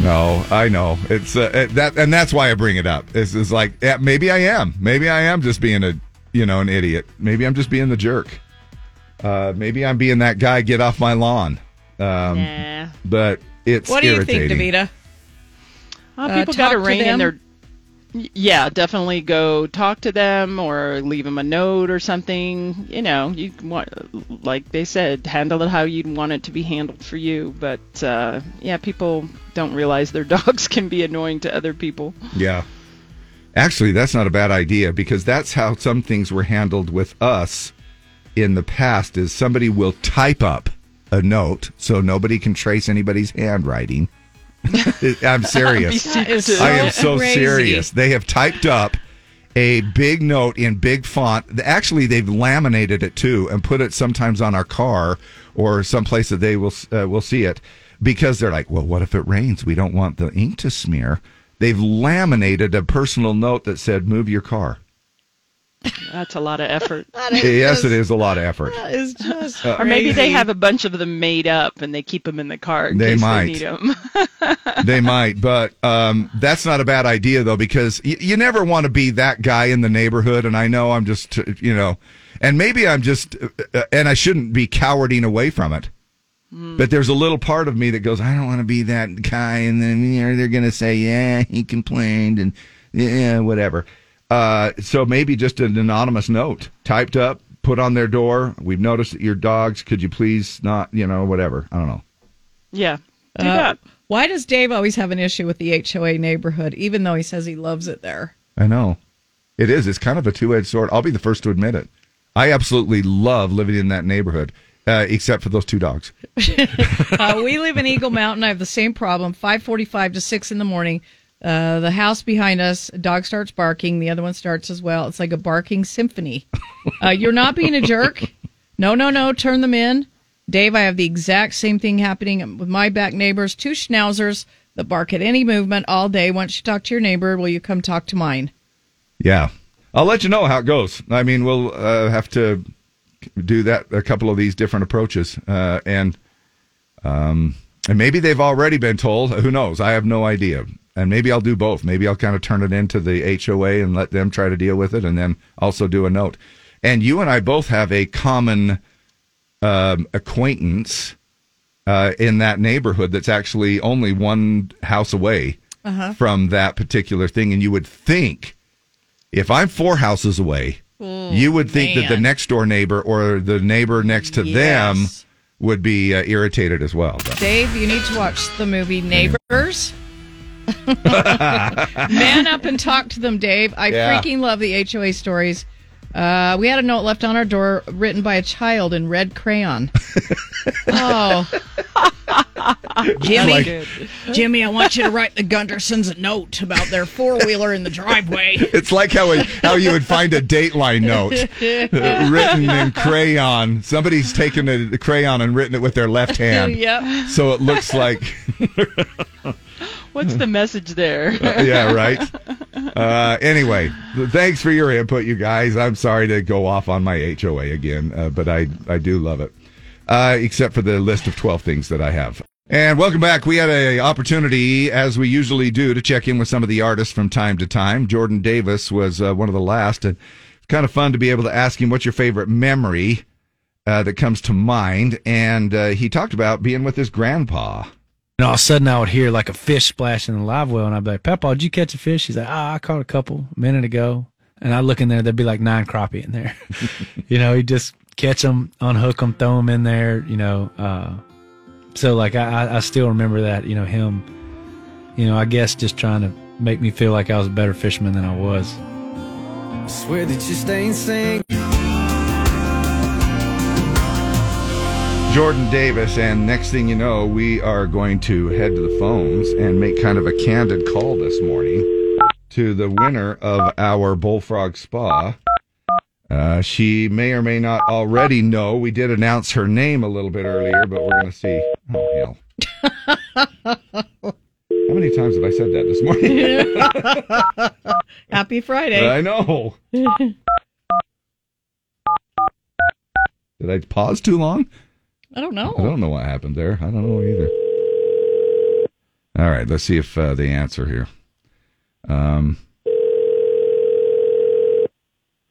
No, I know it's uh, it- that, and that's why I bring it up. It's, it's like yeah, maybe I am, maybe I am just being a you know an idiot. Maybe I'm just being the jerk. Uh, maybe I'm being that guy. Get off my lawn. Um, Nah. But it's What do you think, Davita? Uh, Uh, people got to talk to rein in them? their. Yeah, definitely go talk to them or leave them a note or something. You know, you want, like they said, handle it how you'd want it to be handled for you. But uh, yeah, people don't realize their (laughs) dogs can be annoying to other people. Yeah. Actually, that's not a bad idea because that's how some things were handled with us in the past is somebody will type up a note so nobody can trace anybody's handwriting. (laughs) I'm serious. So I am so crazy. serious. They have typed up a big note in big font. Actually, they've laminated it too and put it sometimes on our car or someplace that they will uh, will see it because they're like, well, what if it rains? We don't want the ink to smear. They've laminated a personal note that said, "Move your car." That's a lot of effort. (laughs) yes, it is a lot of effort. That is just Uh, or maybe they have a bunch of them made up and they keep them in the car in They case might. they need them. (laughs) they might, but um, that's not a bad idea though, because y- you never want to be that guy in the neighborhood. And I know I'm just, uh, you know, and maybe I'm just, uh, uh, and I shouldn't be cowarding away from it. But there's a little part of me that goes, I don't want to be that guy, and then you know, they're going to say, yeah, he complained, and yeah, whatever. Uh, so maybe just an anonymous note typed up, put on their door. We've noticed that your dogs. Could you please not, you know, whatever. I don't know. yeah, do Uh, that. Why does Dave always have an issue with the HOA neighborhood, even though he says he loves it there? I know. It is. It's kind of a two edged sword. I'll be the first to admit it. I absolutely love living in that neighborhood, uh, except for those two dogs. (laughs) uh, we live in Eagle Mountain. I have the same problem. Five forty-five to six in the morning. Uh, the house behind us, dog starts barking. The other one starts as well. It's like a barking symphony. (laughs) Uh, you're not being a jerk. No, no, no. Turn them in, Dave. I have the exact same thing happening with my back neighbors. Two schnauzers that bark at any movement all day. Once you talk to your neighbor, will you come talk to mine? Yeah. I'll let you know how it goes. I mean, we'll uh, have to do that, a couple of these different approaches. Uh, and, um, and maybe they've already been told. Who knows? I have no idea. And maybe I'll do both. Maybe I'll kind of turn it into the HOA and let them try to deal with it, and then also do a note. And you and I both have a common um, acquaintance uh, in that neighborhood that's actually only one house away Uh-huh. from that particular thing. And you would think, if I'm four houses away, Oh, you would think that the next door neighbor or the neighbor next to them would be uh, irritated as well. But- Dave, you need to watch the movie Neighbors. Man up and talk to them, Dave. I Yeah. freaking love the HOA stories. Uh, we had a note left on our door written by a child in red crayon. (laughs) oh. Jimmy, Like- Jimmy, I want you to write the Gundersons a note about their four wheeler in the driveway. It's like how it, how you would find a Dateline note uh, (laughs) written in crayon. Somebody's taken a, the crayon and written it with their left hand. (laughs) Yep. So it looks like, What's the message there? (laughs) Uh, yeah, right. Uh, anyway, thanks for your input, you guys. I'm sorry to go off on my HOA again, uh, but I I do love it. Uh, except for the list of 12 things that I have. And welcome back. We had a opportunity, as we usually do, to check in with some of the artists from time to time. Jordan Davis was uh, one of the last, and it's kind of fun to be able to ask him what's your favorite memory uh, that comes to mind. And he talked about being with his grandpa. And all of a sudden, I would hear like a fish splash in the live well, and I'd be like, "Papa, did you catch a fish?" He's like, "Ah, I caught a couple a minute ago." And I look in there, there'd be like nine crappie in there. (laughs) you know, he'd just catch them, unhook them, throw them in there. You know, uh, so like I, I- still remember that. You know, him. You know, I guess just trying to make me feel like I was a better fisherman than I was. I swear that you stay in sync. Jordan Davis, and next thing you know, we are going to head to the phones and make kind of a candid call this morning to the winner of our Bullfrog Spa. Uh, she may or may not already know. We did announce her name a little bit earlier, but we're going to see. Oh, hell. (laughs) How many times have I said that this morning? (laughs) Happy Friday. I know. (laughs) Did I pause too long? I don't know. I don't know what happened there. I don't know either. All right, let's see if uh, they answer here. Um,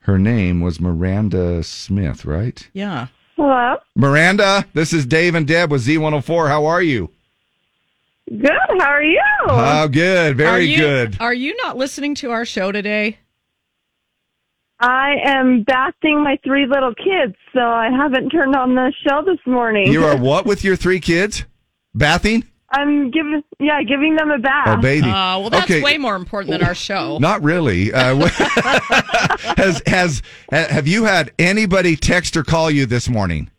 her name was Miranda Smith, right? Yeah. Hello. Miranda, this is Dave and Deb with Z104. How are you? Good. How are you? Oh, good. Are Very you- good. Are you not listening to our show today? I am bathing my three little kids, so I haven't turned on the show this morning. You are (laughs) what with your three kids? Bathing? I'm giving, yeah, giving them a bath. Oh, bathing. Uh, well, that's Okay. way more important than our show. (laughs) Not really. Uh, (laughs) has has have you had anybody text or call you this morning?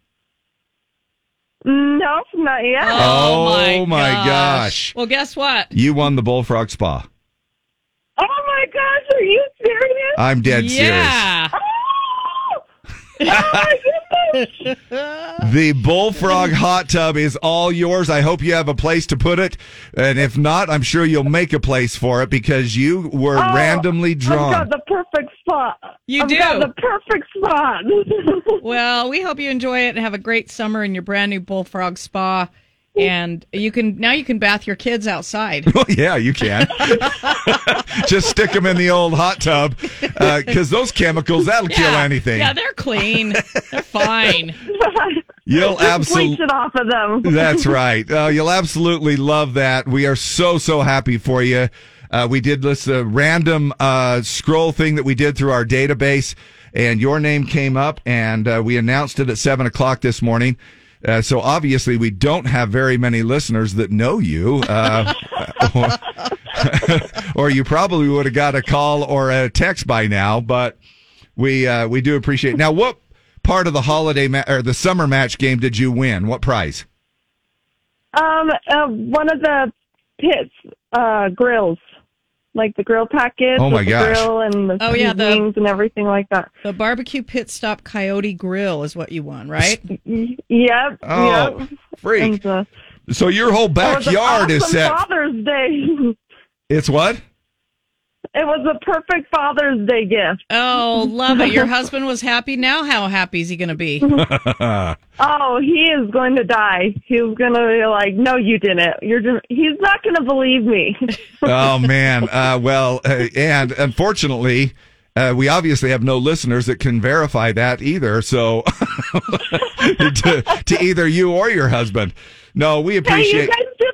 No, not yet. Oh, my gosh. Well, guess what? You won the Bullfrog Spa. Oh my gosh, are you serious? I'm dead serious. Oh, oh yeah. (laughs) The Bullfrog hot tub is all yours. I hope you have a place to put it. And if not, I'm sure you'll make a place for it because you were Oh, randomly I've drawn. got the perfect spot. You I've do. got the perfect spot. (laughs) Well, we hope you enjoy it and have a great summer in your brand new Bullfrog Spa. And you can now you can bath your kids outside. (laughs) Well, yeah, you can. (laughs) Just stick them in the old hot tub because those chemicals, that'll kill anything. Yeah, they're clean. They're fine. (laughs) You'll absolutely. bleach it off of them. That's right. Uh, you'll absolutely love that. We are so, so happy for you. Uh, we did this uh, random uh, scroll thing that we did through our database, and your name came up, and uh, we announced it at 7 o'clock this morning. Uh, so obviously, we don't have very many listeners that know you, uh, (laughs) or, (laughs) or you probably would have got a call or a text by now. But we uh, we do appreciate. It. Now, what part of the holiday ma- or the summer match game did you win? What prize? Um, uh, one of the pits uh, grills, like the grill package. Oh, my with the gosh. Grill and the Oh, yeah, the- wings and everything like that. The barbecue pit stop Coyote Grill is what you won, right? (laughs) Yep. Oh, yep. freak. And, uh, So your whole that was an backyard is set. Father's Day. (laughs) It's what? It was a perfect Father's Day gift. Oh, love it. Your (laughs) husband was happy. Now, how happy is he going to be? (laughs) Oh, he is going to die. He's going to be like, "No, you didn't. You're just." He's not going to believe me. (laughs) oh man. Uh, well, uh, and unfortunately, uh, we obviously have no listeners that can verify that either. So, to, to either you or your husband. No, we appreciate. guys do the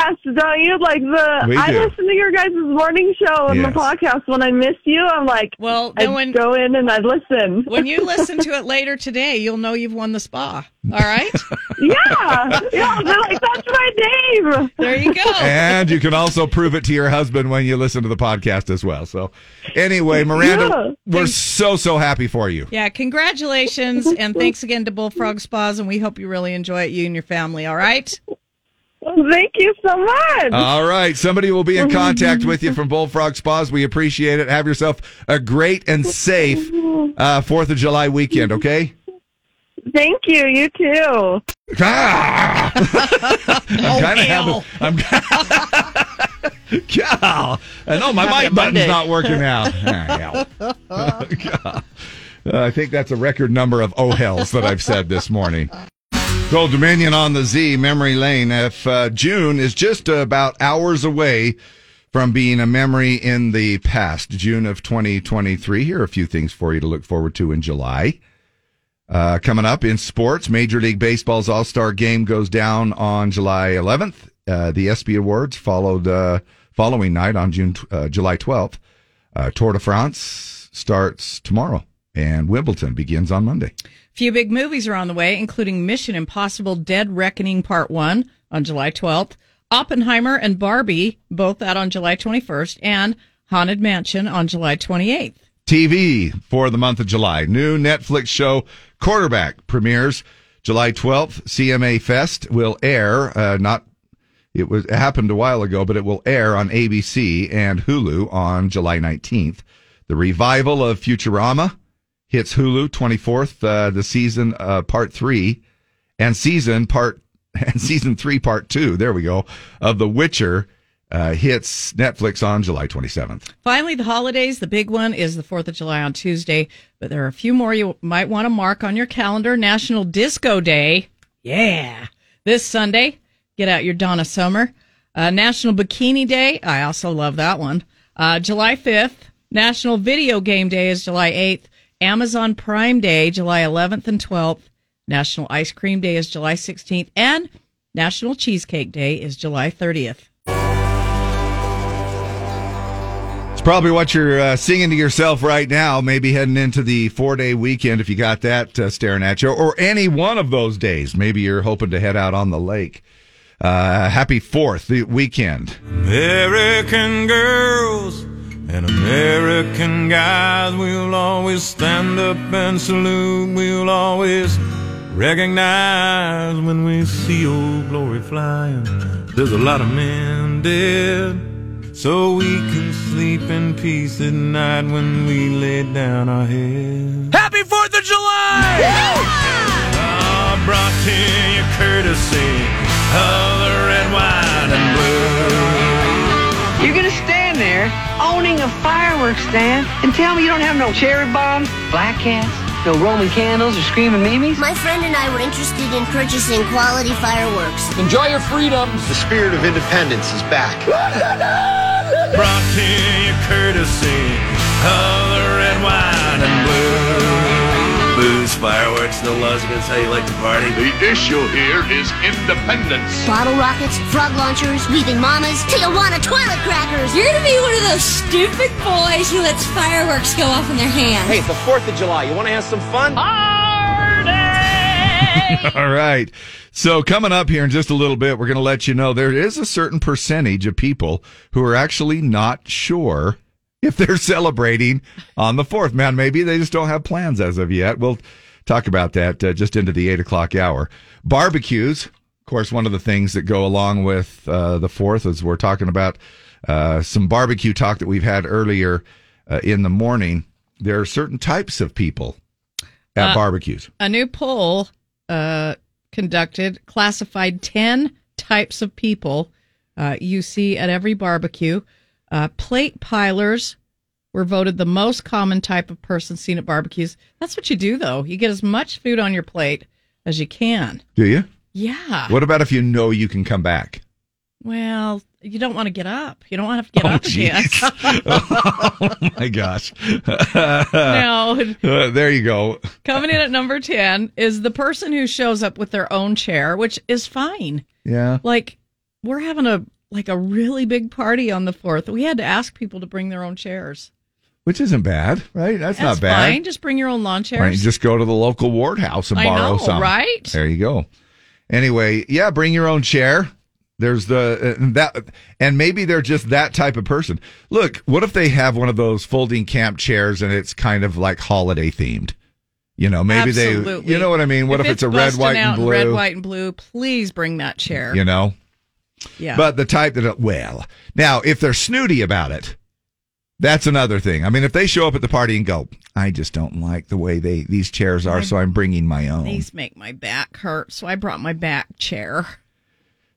podcast, don't you? Like the We I do. listen to your guys' morning show and Yes. the podcast. When I miss you, I'm like, well, I then when- go in and I listen. when you (laughs) listen to it later today, you'll know you've won the spa. All right? (laughs) yeah, yeah, they're like, that's my name. There you go. and you can also prove it to your husband when you listen to the podcast as well. So, anyway, Miranda, Yeah. we're so so happy for you. Yeah, congratulations and (laughs) thanks again to Bullfrog Spas, and we hope you really enjoy it, you and your family. All right? Thank you so much. All right, somebody will be in contact with you from Bullfrog Spas. We appreciate it. Have yourself a great and safe uh, Fourth of July weekend. Okay. Thank you. You too. Ah! (laughs) I'm kind of having. I'm. (laughs) God, I know my mic button's Monday. not working now. (laughs) Ah, hell. God. Uh, I think that's a record number of oh hells that I've said this morning. Gold Dominion on the Z, memory lane. If uh, June is just about hours away from being a memory in the past, June of 2023, here are a few things for you to look forward to in July. Uh, coming up in sports, Major League Baseball's All Star Game goes down on July 11th. Uh, the ESPY Awards followed uh, following night on June uh, July 12th. Uh, Tour de France starts tomorrow, and Wimbledon begins on Monday. Few big movies are on the way, including Mission Impossible Dead Reckoning Part 1 on July 12th, Oppenheimer and Barbie, both out on July 21st, and Haunted Mansion on July 28th. TV for the month of July. New Netflix show Quarterback premieres July 12th. CMA Fest will air, uh, not, it was, it happened a while ago, but it will air on ABC and Hulu on July 19th. The revival of Futurama hits Hulu 24th, uh, the season, uh, part three and season part, (laughs) and season three, part two, there we go, of The Witcher, uh, hits Netflix on July 27th. Finally, the holidays. The big one is the 4th of July on Tuesday, but there are a few more you might want to mark on your calendar. National Disco Day. Yeah. This Sunday. Get out your Donna Summer. Uh, National Bikini Day. I also love that one. Uh, July 5th. National Video Game Day is July 8th. Amazon Prime Day, July 11th and 12th. National Ice Cream Day is July 16th. And National Cheesecake Day is July 30th. It's probably what you're uh, singing to yourself right now, maybe heading into the four day weekend if you got that uh, staring at you, or any one of those days. Maybe you're hoping to head out on the lake. Uh, happy fourth the weekend. American girls and American guys, we'll always stand up and salute. We'll always recognize when we see old glory flying. There's a lot of men dead. So we can sleep in peace at night when we lay down our heads. Happy 4th of July! Ah, brought to you courtesy of the red, white, and blue. You're gonna stand there owning a fireworks stand and tell me you don't have no cherry bombs, black cats, no Roman candles or screaming memes? My friend and I were interested in purchasing quality fireworks. Enjoy your freedom. The spirit of independence is back. Brought to you courtesy of Booze, fireworks, no laws against how you like to party. The issue here is independence. Bottle rockets, frog launchers, leaving mamas, Tijuana toilet crackers. You're gonna be one of those stupid boys who lets fireworks go off in their hands. Hey, it's the 4th of July. You want to have some fun? (laughs) All right. So coming up here in just a little bit, we're going to let you know there is a certain percentage of people who are actually not sure if they're celebrating on the fourth. Man, maybe they just don't have plans as of yet. We'll talk about that uh, just into the eight o'clock hour. Barbecues, of course, one of the things that go along with uh, the fourth is we're talking about uh, some barbecue talk that we've had earlier uh, in the morning. There are certain types of people at Uh, barbecues. A new poll uh, conducted classified 10 types of people uh, you see at every barbecue. Uh, plate pilers were voted the most common type of person seen at barbecues. That's what you do, though. You get as much food on your plate as you can. Do you? Yeah. What about if you know you can come back? Well, you don't want to get up. You don't want to have to get Oh, up again. (laughs) oh my gosh. No. (laughs) Uh, there you go. Coming in at number 10 is the person who shows up with their own chair, which is fine. Yeah. Like, we're having a like a really big party on the 4th. We had to ask people to bring their own chairs. Which isn't bad, right? That's, That's not bad. fine. Just bring your own lawn chairs. Right, just go to the local ward house and I borrow know, some. right? There you go. Anyway, yeah, bring your own chair. There's the uh, that, and maybe they're just that type of person. Look, what if they have one of those folding camp chairs and it's kind of like holiday themed? You know, maybe they, you know what I mean. What if, it's, a red, white, and blue? Red, white, and blue. Please bring that chair. You know, Yeah. But the type that, well, now if they're snooty about it, that's another thing. I mean, if they show up at the party and go, I just don't like the way they these chairs are, so I'm bringing my own. These make my back hurt, so I brought my back chair.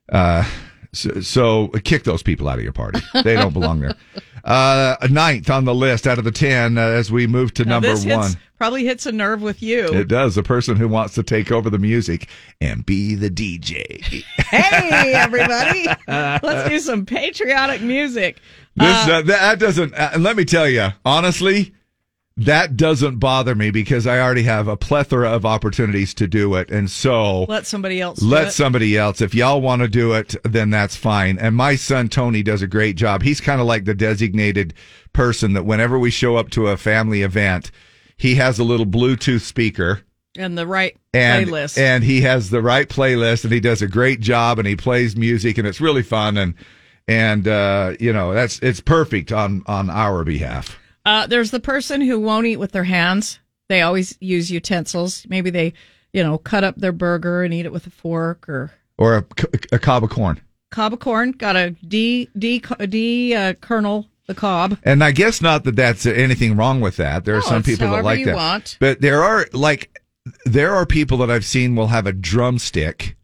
Uh, so, so kick those people out of your party. They don't belong there. (laughs) Uh, a ninth on the list out of the ten uh, as we move to Now, number this hits- one. probably hits a nerve with you. It does. The person who wants to take over the music and be the DJ. hey, (laughs) everybody, let's do some patriotic music. This Uh, uh, that doesn't. Uh, and let me tell you, honestly, that doesn't bother me because I already have a plethora of opportunities to do it, and so let somebody else. do let somebody else. If y'all want to do it, then that's fine. And my son Tony does a great job. He's kind of like the designated person that whenever we show up to a family event, he has a little Bluetooth speaker and the right and playlist. and he has the right playlist and he does a great job and he plays music and it's really fun and and uh you know that's it's perfect on on our behalf Uh, there's the person who won't eat with their hands. They always use utensils. Maybe they, you know, cut up their burger and eat it with a fork or or a, a cob of corn cob of corn. Got a D D D uh, kernel the cob. and i guess not that that's anything wrong with that there are No, some people that like that want. but there are like there are people that i've seen will have a drumstick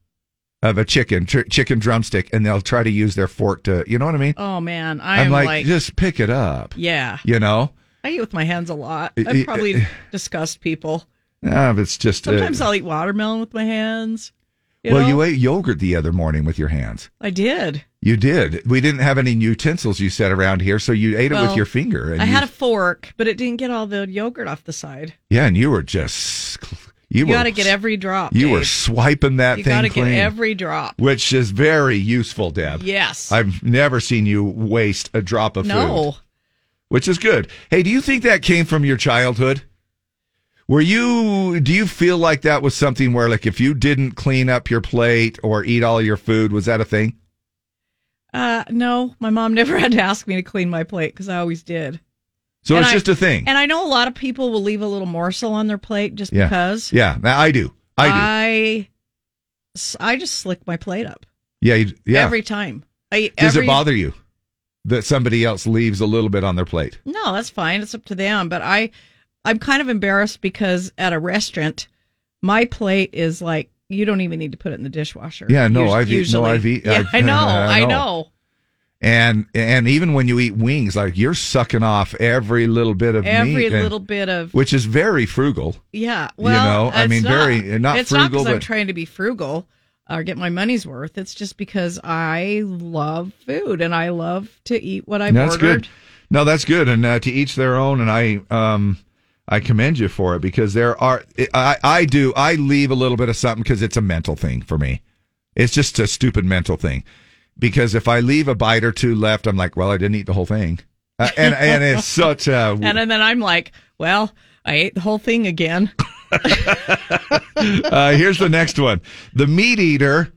of a chicken ch- chicken drumstick and they'll try to use their fork to you know what i mean Oh man, i'm I'm like, like, just pick it up yeah. you know I eat with my hands a lot. i've probably disgust people. Ah, it's just uh, Sometimes I'll eat watermelon with my hands. You well, know? you ate yogurt the other morning with your hands. I did. You did. We didn't have any utensils you set around here, so you ate it with your finger. And I you, had a fork, but it didn't get all the yogurt off the side. yeah, and you were just you, You, got to get every drop. you were swiping that You thing You gotta get every drop. which is very useful, Deb. Yes. I've never seen you waste a drop of No. food, which is good. Hey, do you think that came from your childhood? Were you? Do you feel like that was something where, like, if you didn't clean up your plate or eat all your food, was that a thing? Uh, no, my mom (laughs) never had to ask me to clean my plate because I always did. So And it's I- just a thing. And I know a lot of people will leave a little morsel on their plate just yeah. because. Yeah, I do. I do. I, I just slick my plate up yeah, you, yeah. every time. I Does every, it bother you that somebody else leaves a little bit on their plate? No, that's fine. It's up to them. But I, I'm kind of embarrassed because at a restaurant, my plate is like you don't even need to put it in the dishwasher. Yeah, no, I've eaten- no, usually. I've Yeah, I've- I know. (laughs) I know. And and even when you eat wings, like you're sucking off every little bit of Every meat, and- little bit of which is very frugal. Yeah, You well, know, I mean, very- not it's frugal, not because I'm trying to be frugal or get my money's worth. It's just because I love food and I love to eat what I've that's ordered. good. No, that's good, and uh, to each their own. And I um I commend you for it because there are I I do I leave a little bit of something because it's a mental thing for me. It's just a stupid mental thing because if I leave a bite or two left, I'm like, well, I didn't eat the whole thing, uh, and and it's (laughs) such a And then I'm like, well, I ate the whole thing again. (laughs) uh, here's the next one. The meat eater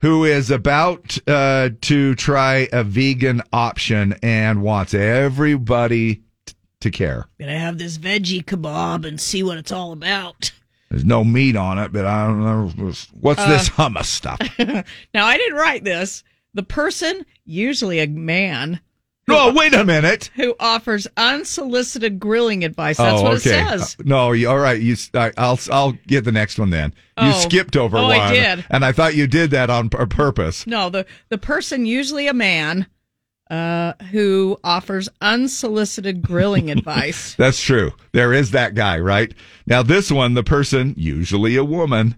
who is about uh, to try a vegan option and wants everybody t- to care. Gonna have this veggie kebab and see what it's all about. There's no meat on it, but I don't know. What's this Uh, hummus stuff? (laughs) now I didn't write this. The person, usually a man, No, wait a minute. who offers unsolicited grilling advice. That's oh, what okay. it says. Uh, no, you, all right. You, I, will I'll get the next one then. You Oh. skipped over Oh, one, I did. and I thought you did that on purpose. No, the the person, usually a man, uh, who offers unsolicited grilling (laughs) advice. That's true. There is that guy, right? Now, this one, the person, usually a woman,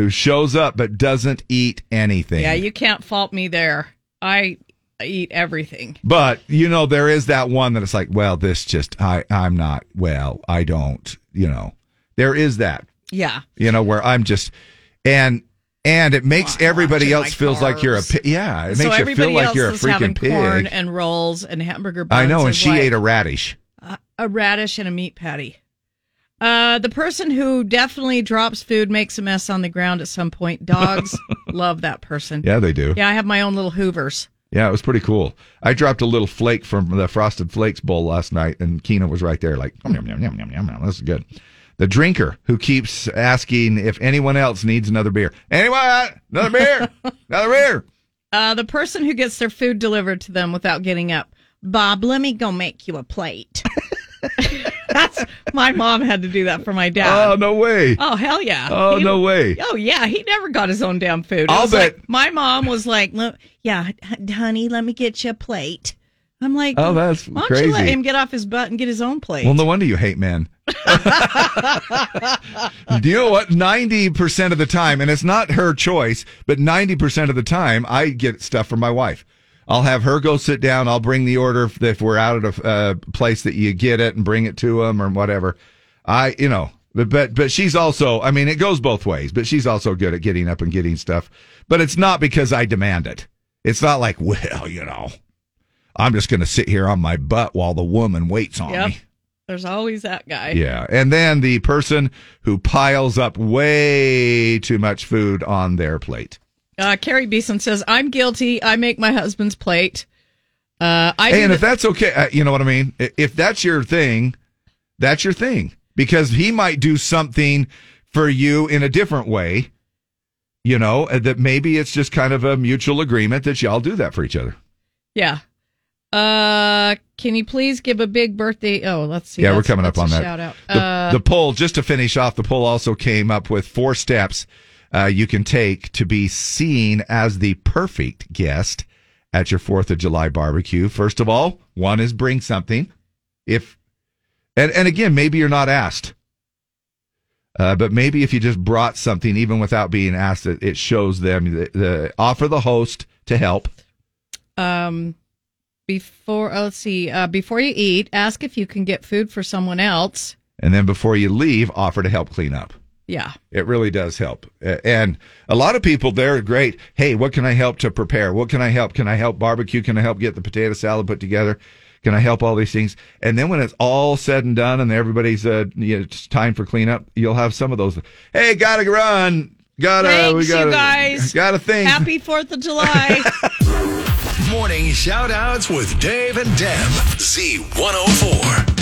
who shows up but doesn't eat anything. Yeah, you can't fault me there. I eat everything. But you know, there is that one that it's like, well, this just I I'm not well, I don't, you know. There is that, Yeah. you know, where I'm just and and it makes everybody else feels like you're a carbs. yeah, it so makes you feel like you're a freaking corn pig. and rolls and hamburger buns. I know, and and she like ate a radish. a, a radish and a meat patty. Uh, the person who definitely drops food makes a mess on the ground at some point. Dogs (laughs) love that person. Yeah, they do. Yeah, I have my own little Hoovers. Yeah, it was pretty cool. I dropped a little flake from the Frosted Flakes bowl last night, and Keena was right there, like, yum, yum, yum, yum, yum, yum. This is good. The drinker who keeps asking if anyone else needs another beer. Anyone? Another beer? (laughs) another beer? Uh, the person who gets their food delivered to them without getting up. Bob, let me go make you a plate. (laughs) That's my mom had to do that for my dad. Oh, no way. Oh hell yeah! Oh, He- no way. Oh yeah, he never got his own damn food. I'll bet- like- my mom was like, "Look, "Yeah, honey, let me get you a plate." I'm like, Oh, that's why don't you let him get off his butt and get his own plate? Well, no wonder you hate men. (laughs) Do you know what? 90% of the time, and it's not her choice, but 90% of the time, I get stuff from my wife. I'll have her go sit down. I'll bring the order if, if we're out at a uh, place that you get it and bring it to them or whatever. I, you know, but, but, but she's also, I mean, it goes both ways, but she's also good at getting up and getting stuff. But it's not because I demand it. It's not like, (laughs) well, you know, I'm just going to sit here on my butt while the woman waits on yep. me. There's always that guy. Yeah. And then the person who piles up way too much food on their plate. Uh, Carrie Beeson says, "I'm guilty. I make my husband's plate." Uh, I Hey, and the- if that's okay, uh, you know what I mean? If that's your thing, that's your thing. Because he might do something for you in a different way, you know, uh, that maybe it's just kind of a mutual agreement that y'all do that for each other. yeah. Uh, can you please give a big birthday? Oh, let's see. yeah, we're coming up on that. Shout out. The, uh, the poll, just to finish off, the poll also came up with four steps uh, you can take to be seen as the perfect guest at your Fourth of July barbecue. First of all, one is bring something. If and and again, maybe you're not asked, uh, but maybe if you just brought something, even without being asked, it, it shows them the, the offer the host to help. um, before oh, let's see. Uh, before you eat, ask if you can get food for someone else. And then before you leave, offer to help clean up. Yeah. It really does help. And a lot of people, they're great. Hey, what can I help to prepare? What can I help? Can I help barbecue? Can I help get the potato salad put together? Can I help all these things? And then when it's all said and done and everybody's, uh, you know, it's time for cleanup, you'll have some of those. Hey, gotta run. Gotta, Thanks, we gotta, you guys. Got a thing. Happy Fourth of July. (laughs) Morning shout outs with Dave and Deb. Z104.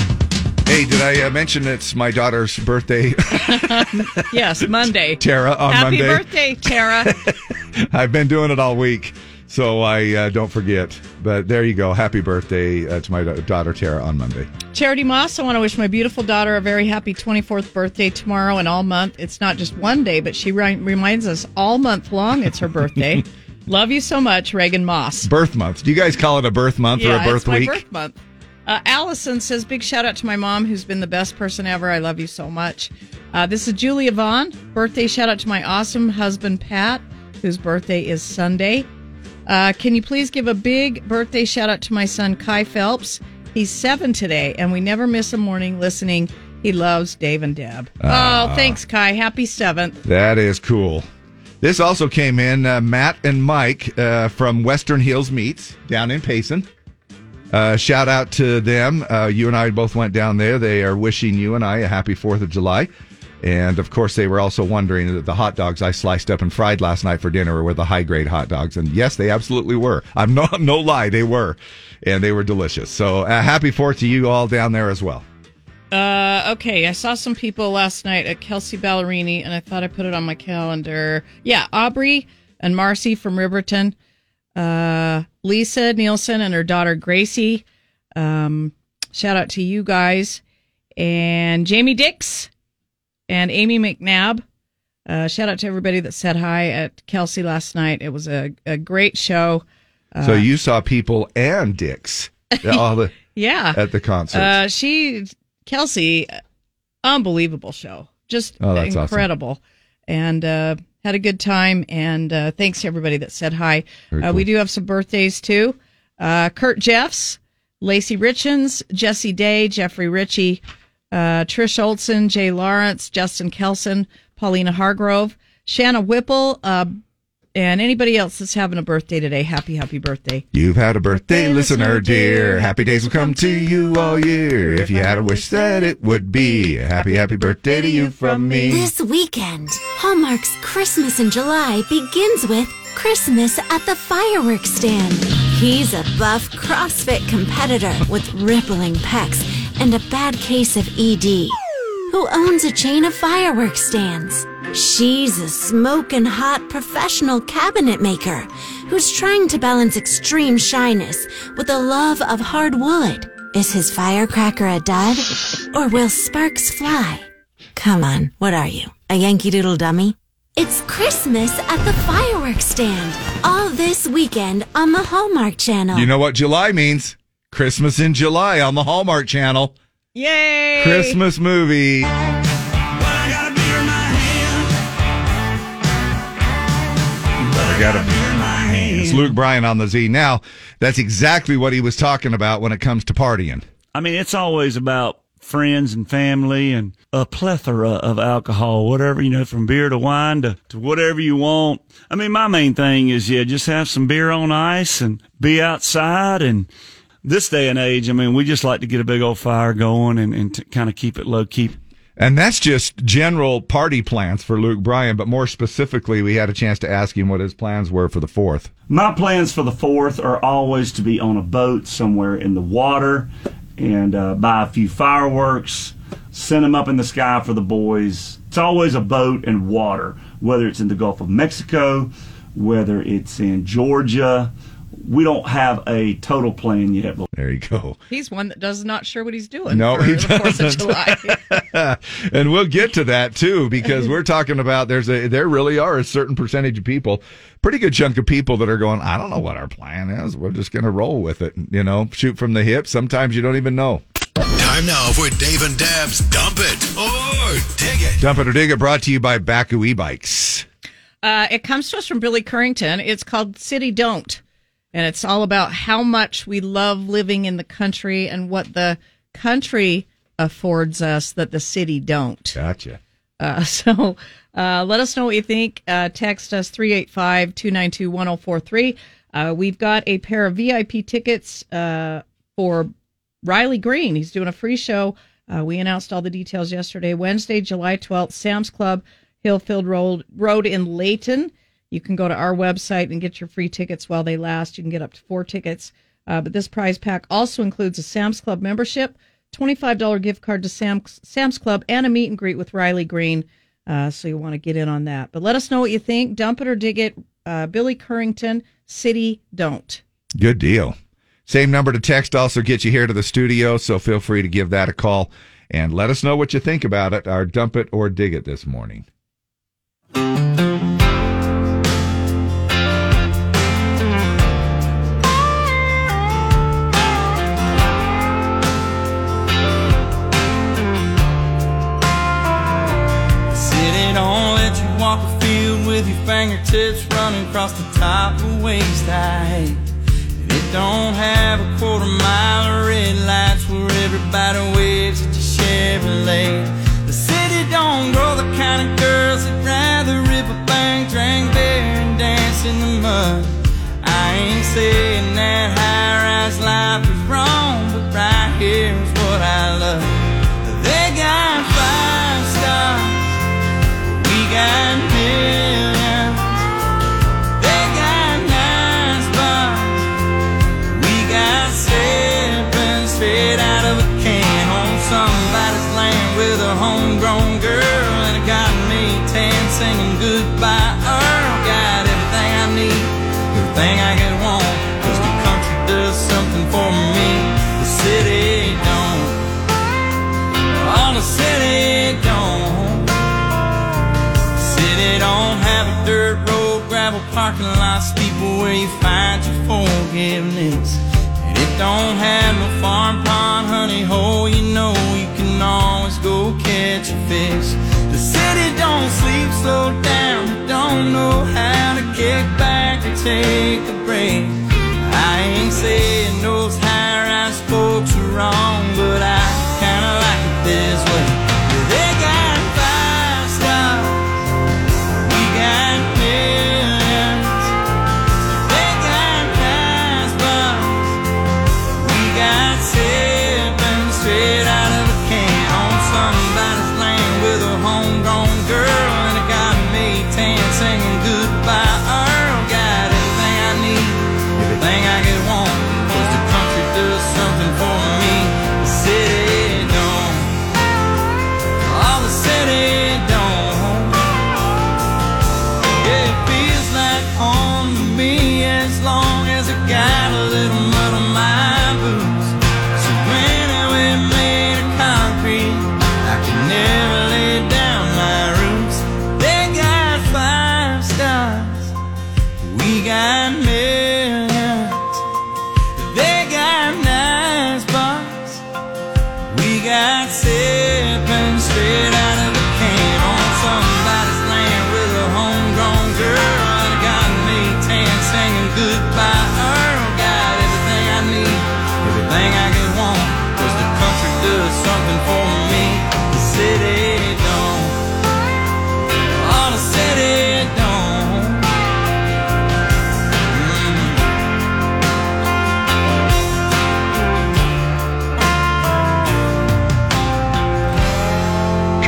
Hey, did I uh, mention it's my daughter's birthday? (laughs) yes, Monday. Tara, on Happy Monday. birthday, Tara. (laughs) I've been doing it all week, so I uh, don't forget. But there you go. Happy birthday uh, to my da- daughter Tara on Monday. Charity Moss, I want to wish my beautiful daughter a very happy 24th birthday tomorrow and all month. It's not just one day, but she ri- reminds us all month long it's her birthday. (laughs) Love you so much, Reagan Moss. Birth month. Do you guys call it a birth month or a birth it's my week? birth month. Uh, Allison says, big shout out to my mom, who's been the best person ever. I love you so much. Uh, this is Julia Vaughn. Birthday shout out to my awesome husband, Pat, whose birthday is Sunday. Uh, can you please give a big birthday shout out to my son, Kai Phelps? He's seven today, and we never miss a morning listening. He loves Dave and Deb. Ah. oh, thanks, Kai. Happy seventh. That is cool. This also came in uh, Matt and Mike uh, from Western Hills Meats down in Payson. Uh, shout out to them. Uh, you and I both went down there. They are wishing you and I a happy 4th of July. And of course, they were also wondering that the hot dogs I sliced up and fried last night for dinner were the high grade hot dogs. And yes, they absolutely were. I'm no, (laughs) no lie, they were. And they were delicious. So uh, happy 4th to you all down there as well. Uh, okay, I saw some people last night at Kelsea Ballerini, and I thought I put it on my calendar. Yeah, Aubrey and Marcy from Riverton, uh, Lisa Nielsen and her daughter Gracie. Um, shout out to you guys, and Jamie Dix and Amy McNabb. Uh, shout out to everybody that said hi at Kelsea last night. It was a, a great show. So Uh, you saw people and Dix (laughs) all the yeah at the concert. Uh, she Kelsea, unbelievable show, just Oh, that's awesome. incredible, and uh, had a good time. And uh, thanks to everybody that said hi. Uh, we do have some birthdays too. Uh, Kurt Jeffs, Lacey Richens, Jesse Day, Jeffrey Ritchie, uh, Trish Olson, Jay Lawrence, Justin Kelson, Paulina Hargrove, Shanna Whipple, uh, and anybody else that's having a birthday today. Happy, happy birthday. You've had a birthday, listener dear. Happy days will come to you all year. If you had a wish that it would be a happy, happy birthday to you from me. This weekend, Hallmark's Christmas in July begins with Christmas at the fireworks stand. He's a buff CrossFit competitor with rippling pecs and a bad case of ED, who owns a chain of fireworks stands. She's a smoking hot professional cabinet maker who's trying to balance extreme shyness with a love of hard wood. Is his firecracker a dud? Or will sparks fly? Come on, what are you? A Yankee Doodle dummy? It's Christmas at the fireworks stand. All this weekend on the Hallmark Channel. You know what July means? Christmas in July on the Hallmark Channel. Yay! Christmas movie. Got a beer in my hands. It's Luke Bryan on the Z. Now, that's exactly what he was talking about when it comes to partying. I mean, it's always about friends and family and a plethora of alcohol, whatever, you know, from beer to wine to, to whatever you want. I mean, my main thing is, yeah, just have some beer on ice and be outside. And this day and age, I mean, we just like to get a big old fire going and, and kind of keep it low key. And that's just general party plans for Luke Bryan, but more specifically, we had a chance to ask him what his plans were for the fourth. My plans for the fourth are always to be on a boat somewhere in the water and uh, buy a few fireworks, send them up in the sky for the boys. It's always a boat and water, whether it's in the Gulf of Mexico, whether it's in Georgia. We don't have a total plan yet. But there you go. He's one that does not sure what he's doing. No, for he the Fourth of doesn't. July. (laughs) and we'll get to that too because we're talking about there's a there really are a certain percentage of people, pretty good chunk of people that are going, I don't know what our plan is. We're just going to roll with it, you know, shoot from the hip. Sometimes you don't even know. Time now for Dave and Deb's Dump It or Dig It. Dump it or dig it brought to you by Bakcou e-bikes. Uh, it comes to us from Billy Currington. It's called City Don't. And it's all about how much we love living in the country and what the country affords us that the city don't. Gotcha. Uh, (laughs) so uh, let us know what you think. Uh, text us 385 292 1043. Uh, We've got a pair of VIP tickets uh, for Riley Green. He's doing a free show. Uh, we announced all the details yesterday. Wednesday, July 12th, Sam's Club, Hillfield Road, Road in Layton. You can go to our website and get your free tickets while they last. You can get up to four tickets. Uh, but this prize pack also includes a Sam's Club membership, $25 gift card to Sam's, Sam's Club, and a meet and greet with Riley Green. Uh, so you want to get in on that. But let us know what you think. Dump it or dig it. Uh, Billy Currington, City Don't. Good deal. Same number to text also gets you here to the studio, so feel free to give that a call and let us know what you think about it. Our dump it or dig it this morning. Fingertips running across the top of waist high. And it don't have a quarter mile of red lights where everybody waves at your Chevrolet. The city don't grow the kind of girls that rather rip a bank, drink beer, and dance in the mud. I ain't saying that high-rise life is wrong, but right here is what I love. They got five stars. We got millions. Parking lot, steeple where you find your fork don't have no farm pond, honey hole, you know you can always go catch a fish. The city don't sleep, slow down, don't know how to kick back or take a break. I ain't saying those high-rise folks are wrong, but I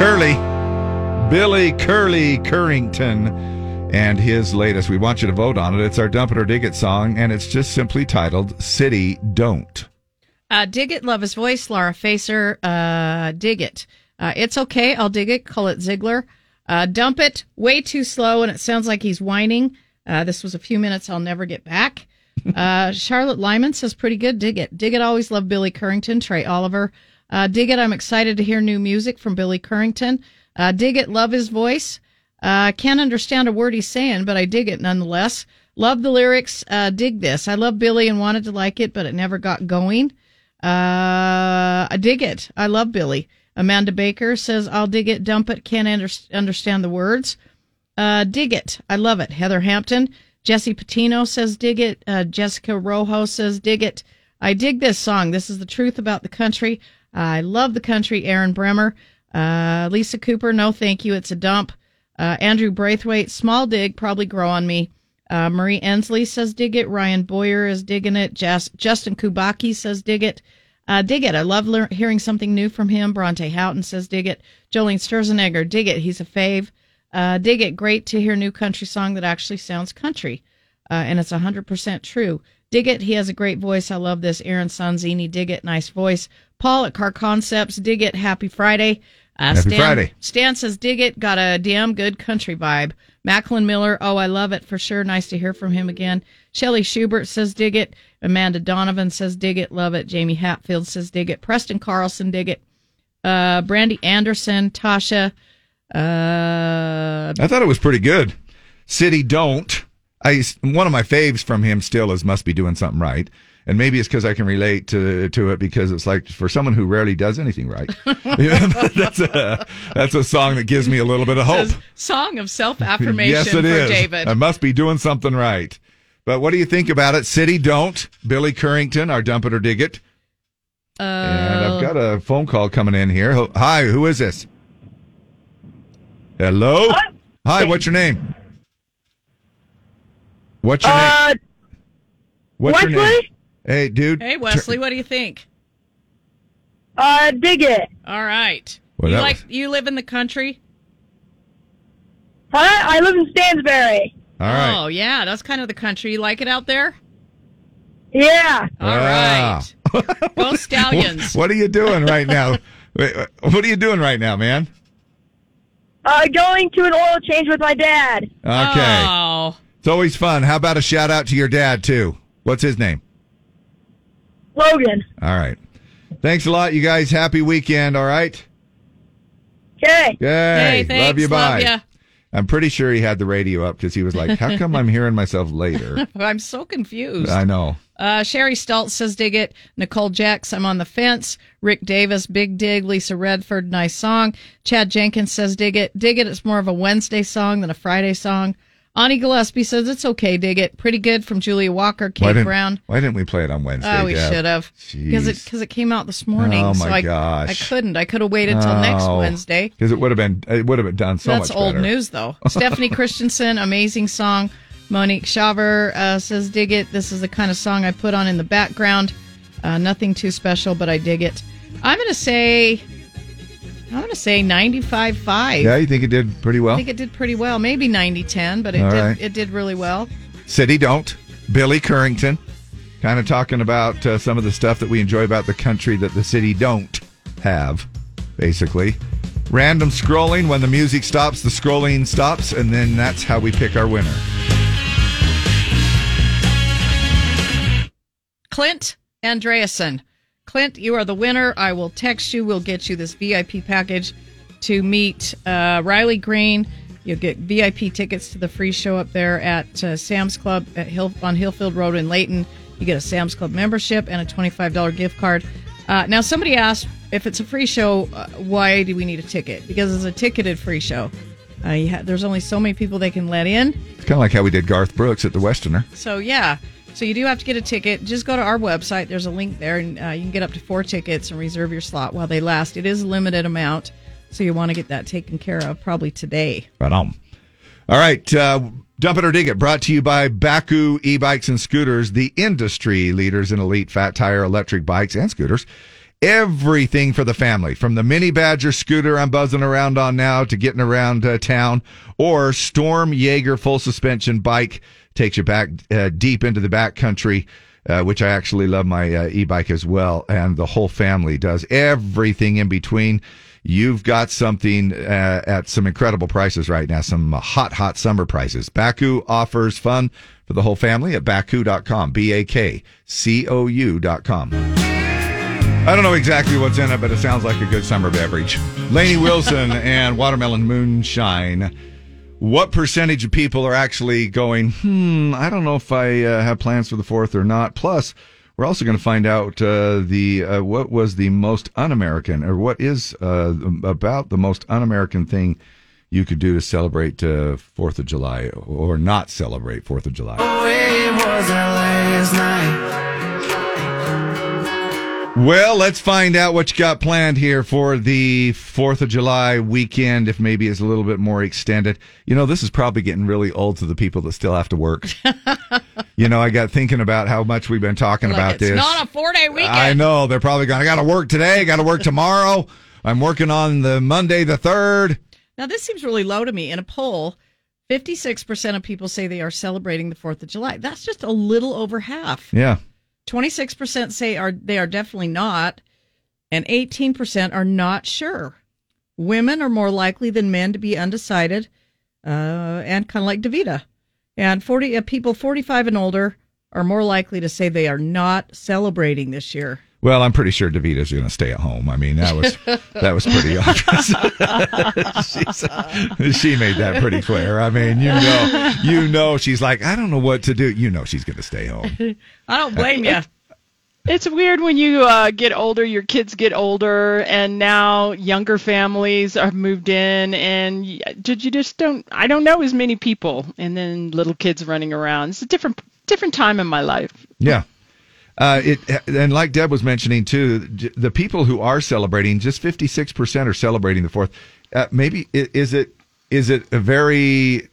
Curly, Billy Curly Currington, and his latest. We want you to vote on it. It's our Dump It or Dig It song, and it's just simply titled City Don't. Uh, dig it, love his voice. Laura Facer, uh, dig it. Uh, it's okay. I'll dig it. Call it Ziegler. Uh, dump it. Way too slow, and it sounds like he's whining. Uh, this was a few minutes I'll never get back. (laughs) Uh, Charlotte Lyman says pretty good. Dig it. Dig it. Always love Billy Currington. Trey Oliver. Uh, dig it. I'm excited to hear new music from Billy Currington. Uh, dig it. Love his voice. Uh, can't understand a word he's saying, but I dig it nonetheless. Love the lyrics. Uh, dig this. I love Billy and wanted to like it, but it never got going. Uh, I dig it. I love Billy. Amanda Baker says, I'll dig it, dump it, can't under- understand the words. Uh, dig it. I love it. Heather Hampton. Jesse Patino says, dig it. Uh, Jessica Rojo says, dig it. I dig this song. This is the truth about the country. I love the country. Aaron Bremer. Uh, Lisa Cooper, no thank you. It's a dump. Uh, Andrew Braithwaite, small dig, probably grow on me. Uh, Marie Ensley says dig it. Ryan Boyer is digging it. Jas- Justin Kubaki says dig it. Uh, dig it. I love lear- hearing something new from him. Bronte Houghton says dig it. Jolene Sturzenegger, dig it. He's a fave. Uh, dig it. Great to hear new country song that actually sounds country. Uh, and it's 100% true. Dig it. He has a great voice. I love this. Aaron Sanzini, dig it. Nice voice. Paul at Car Concepts, dig it. Happy Friday. Uh, Happy Friday. Stan says, dig it. Got a damn good country vibe. Macklin Miller, oh, I love it for sure. Nice to hear from him again. Shelly Schubert says, dig it. Amanda Donovan says, dig it. Love it. Jamie Hatfield says, dig it. Preston Carlson, dig it. Uh, Brandy Anderson, Tasha. Uh, I thought it was pretty good. City Don't. I one of my faves from him still is must be doing something right, and maybe it's because I can relate to to it because it's like for someone who rarely does anything right. (laughs) (laughs) that's a that's a song that gives me a little bit of hope. song of self affirmation yes, it for is. David. I must be doing something right. But what do you think about it? City Don't. Billy Currington, our dump it or dig it. Uh, And I've got a phone call coming in here. Hi, who is this? Hello? Hi, what's your name? What's your Uh, name? What's your name? Wesley? Hey, dude. Hey, Wesley, what do you think? Uh, dig it. All right. Well, you that like you live in the country? Huh? I live in Stansbury. All right. Oh, yeah, that's kind of the country. You like it out there? Yeah. All Wow. right. (laughs) Go Stallions. What are you doing right now? What are you doing right now, man? Uh, going to an oil change with my dad. Okay. Oh. It's always fun. How about a shout out to your dad, too? What's his name? Logan. All right. Thanks a lot, you guys. Happy weekend, all right? Okay. Yay. Hey, thanks. Love you. Bye. ya. I'm pretty sure he had the radio up because he was like, "How come I'm hearing myself later?" (laughs) I'm so confused. I know. Uh, Sherry Stoltz says, dig it. Nicole Jacks, I'm on the fence. Rick Davis, big dig. Lisa Redford, nice song. Chad Jenkins says, dig it. Dig it. It's more of a Wednesday song than a Friday song. Ani Gillespie says, it's okay, dig it. Pretty good from Julia Walker, Kate Brown. why didn't we play it on Wednesday? Oh, we Deb? should have. Because it, cause it came out this morning. Oh, so my I, gosh. I couldn't. I could have waited till next Wednesday. Because it would have been it would have been done so much. That's old better. news, though. (laughs) Stephanie Christensen, amazing song. Monique Shaver uh, says, dig it. This is the kind of song I put on in the background. Uh, nothing too special, but I dig it. I'm going to say, I'm going to say 95.5. Yeah, you think it did pretty well? I think it did pretty well. Maybe 90-10, but it All did, right. it did really well. City don't. Billy Currington, kind of talking about uh, some of the stuff that we enjoy about the country that the city don't have, basically. Random scrolling. When the music stops, the scrolling stops, and then that's how we pick our winner. Clint Andreasen. Clint, you are the winner. I will text you. We'll get you this VIP package to meet uh, Riley Green. You'll get VIP tickets to the free show up there at uh, Sam's Club at Hill, on Hillfield Road in Layton. You get a Sam's Club membership and a $25 gift card. Uh, now, somebody asked if it's a free show, uh, why do we need a ticket? Because it's a ticketed free show. Uh, you ha- there's only so many people they can let in. It's kind of like how we did Garth Brooks at the Westerner. So yeah, so you do have to get a ticket. Just go to our website. There's a link there, and uh, you can get up to four tickets and reserve your slot while they last. It is a limited amount, so you want to get that taken care of probably today. Right on. All right. Uh, Dump it or dig it. Brought to you by Bakcou e-bikes and scooters, the industry leaders in elite fat tire electric bikes and scooters. Everything for the family, from the mini Badger scooter I'm buzzing around on now to getting around uh, town, or Storm Jaeger full suspension bike takes you back uh, deep into the back country. Uh, which I actually love my uh, e-bike as well, and the whole family does everything in between. You've got something uh, at some incredible prices right now, some hot, hot summer prices. Bakcou offers fun for the whole family at bakcou.com, B A K C O U.com. I don't know exactly what's in it, but it sounds like a good summer beverage. Lainey Wilson (laughs) and Watermelon Moonshine. What percentage of people are actually going, hmm, I don't know if I uh, have plans for the 4th or not? Plus, we're also going to find out uh, the uh, what was the most un-American, or what is uh, about the most un-American thing you could do to celebrate uh, Fourth of July, or not celebrate Fourth of July. It Well, let's find out what you got planned here for the Fourth of July weekend. If maybe it's a little bit more extended. You know, this is probably getting really old to the people that still have to work. (laughs) you know, I got thinking about how much we've been talking Like, about it's this. not a four day weekend. I know they're probably going. I got to work today. Got to work tomorrow. I'm working on the Monday the third. Now, this seems really low to me. In a poll, 56% of people say they are celebrating the 4th of July. That's just a little over half. Yeah. 26% say are they are definitely not, and 18% are not sure. Women are more likely than men to be undecided, uh, and kind of like Davita. And 40 uh, people 45 and older are more likely to say they are not celebrating this year. Well, I'm pretty sure Davita's going to stay at home. I mean, that was that was pretty (laughs) obvious. She's- she made that pretty clear. I mean, you know, you know, she's like, I don't know what to do. You know, she's going to stay home. I don't blame you. It's weird when you uh, get older, your kids get older, and now younger families are moved in, and y- did you just don't? I don't know as many people, and then little kids running around. It's a different different time in my life. Yeah. Uh, it and like Deb was mentioning too, the people who are celebrating, just 56 percent are celebrating the fourth. Uh, maybe is it is it a very?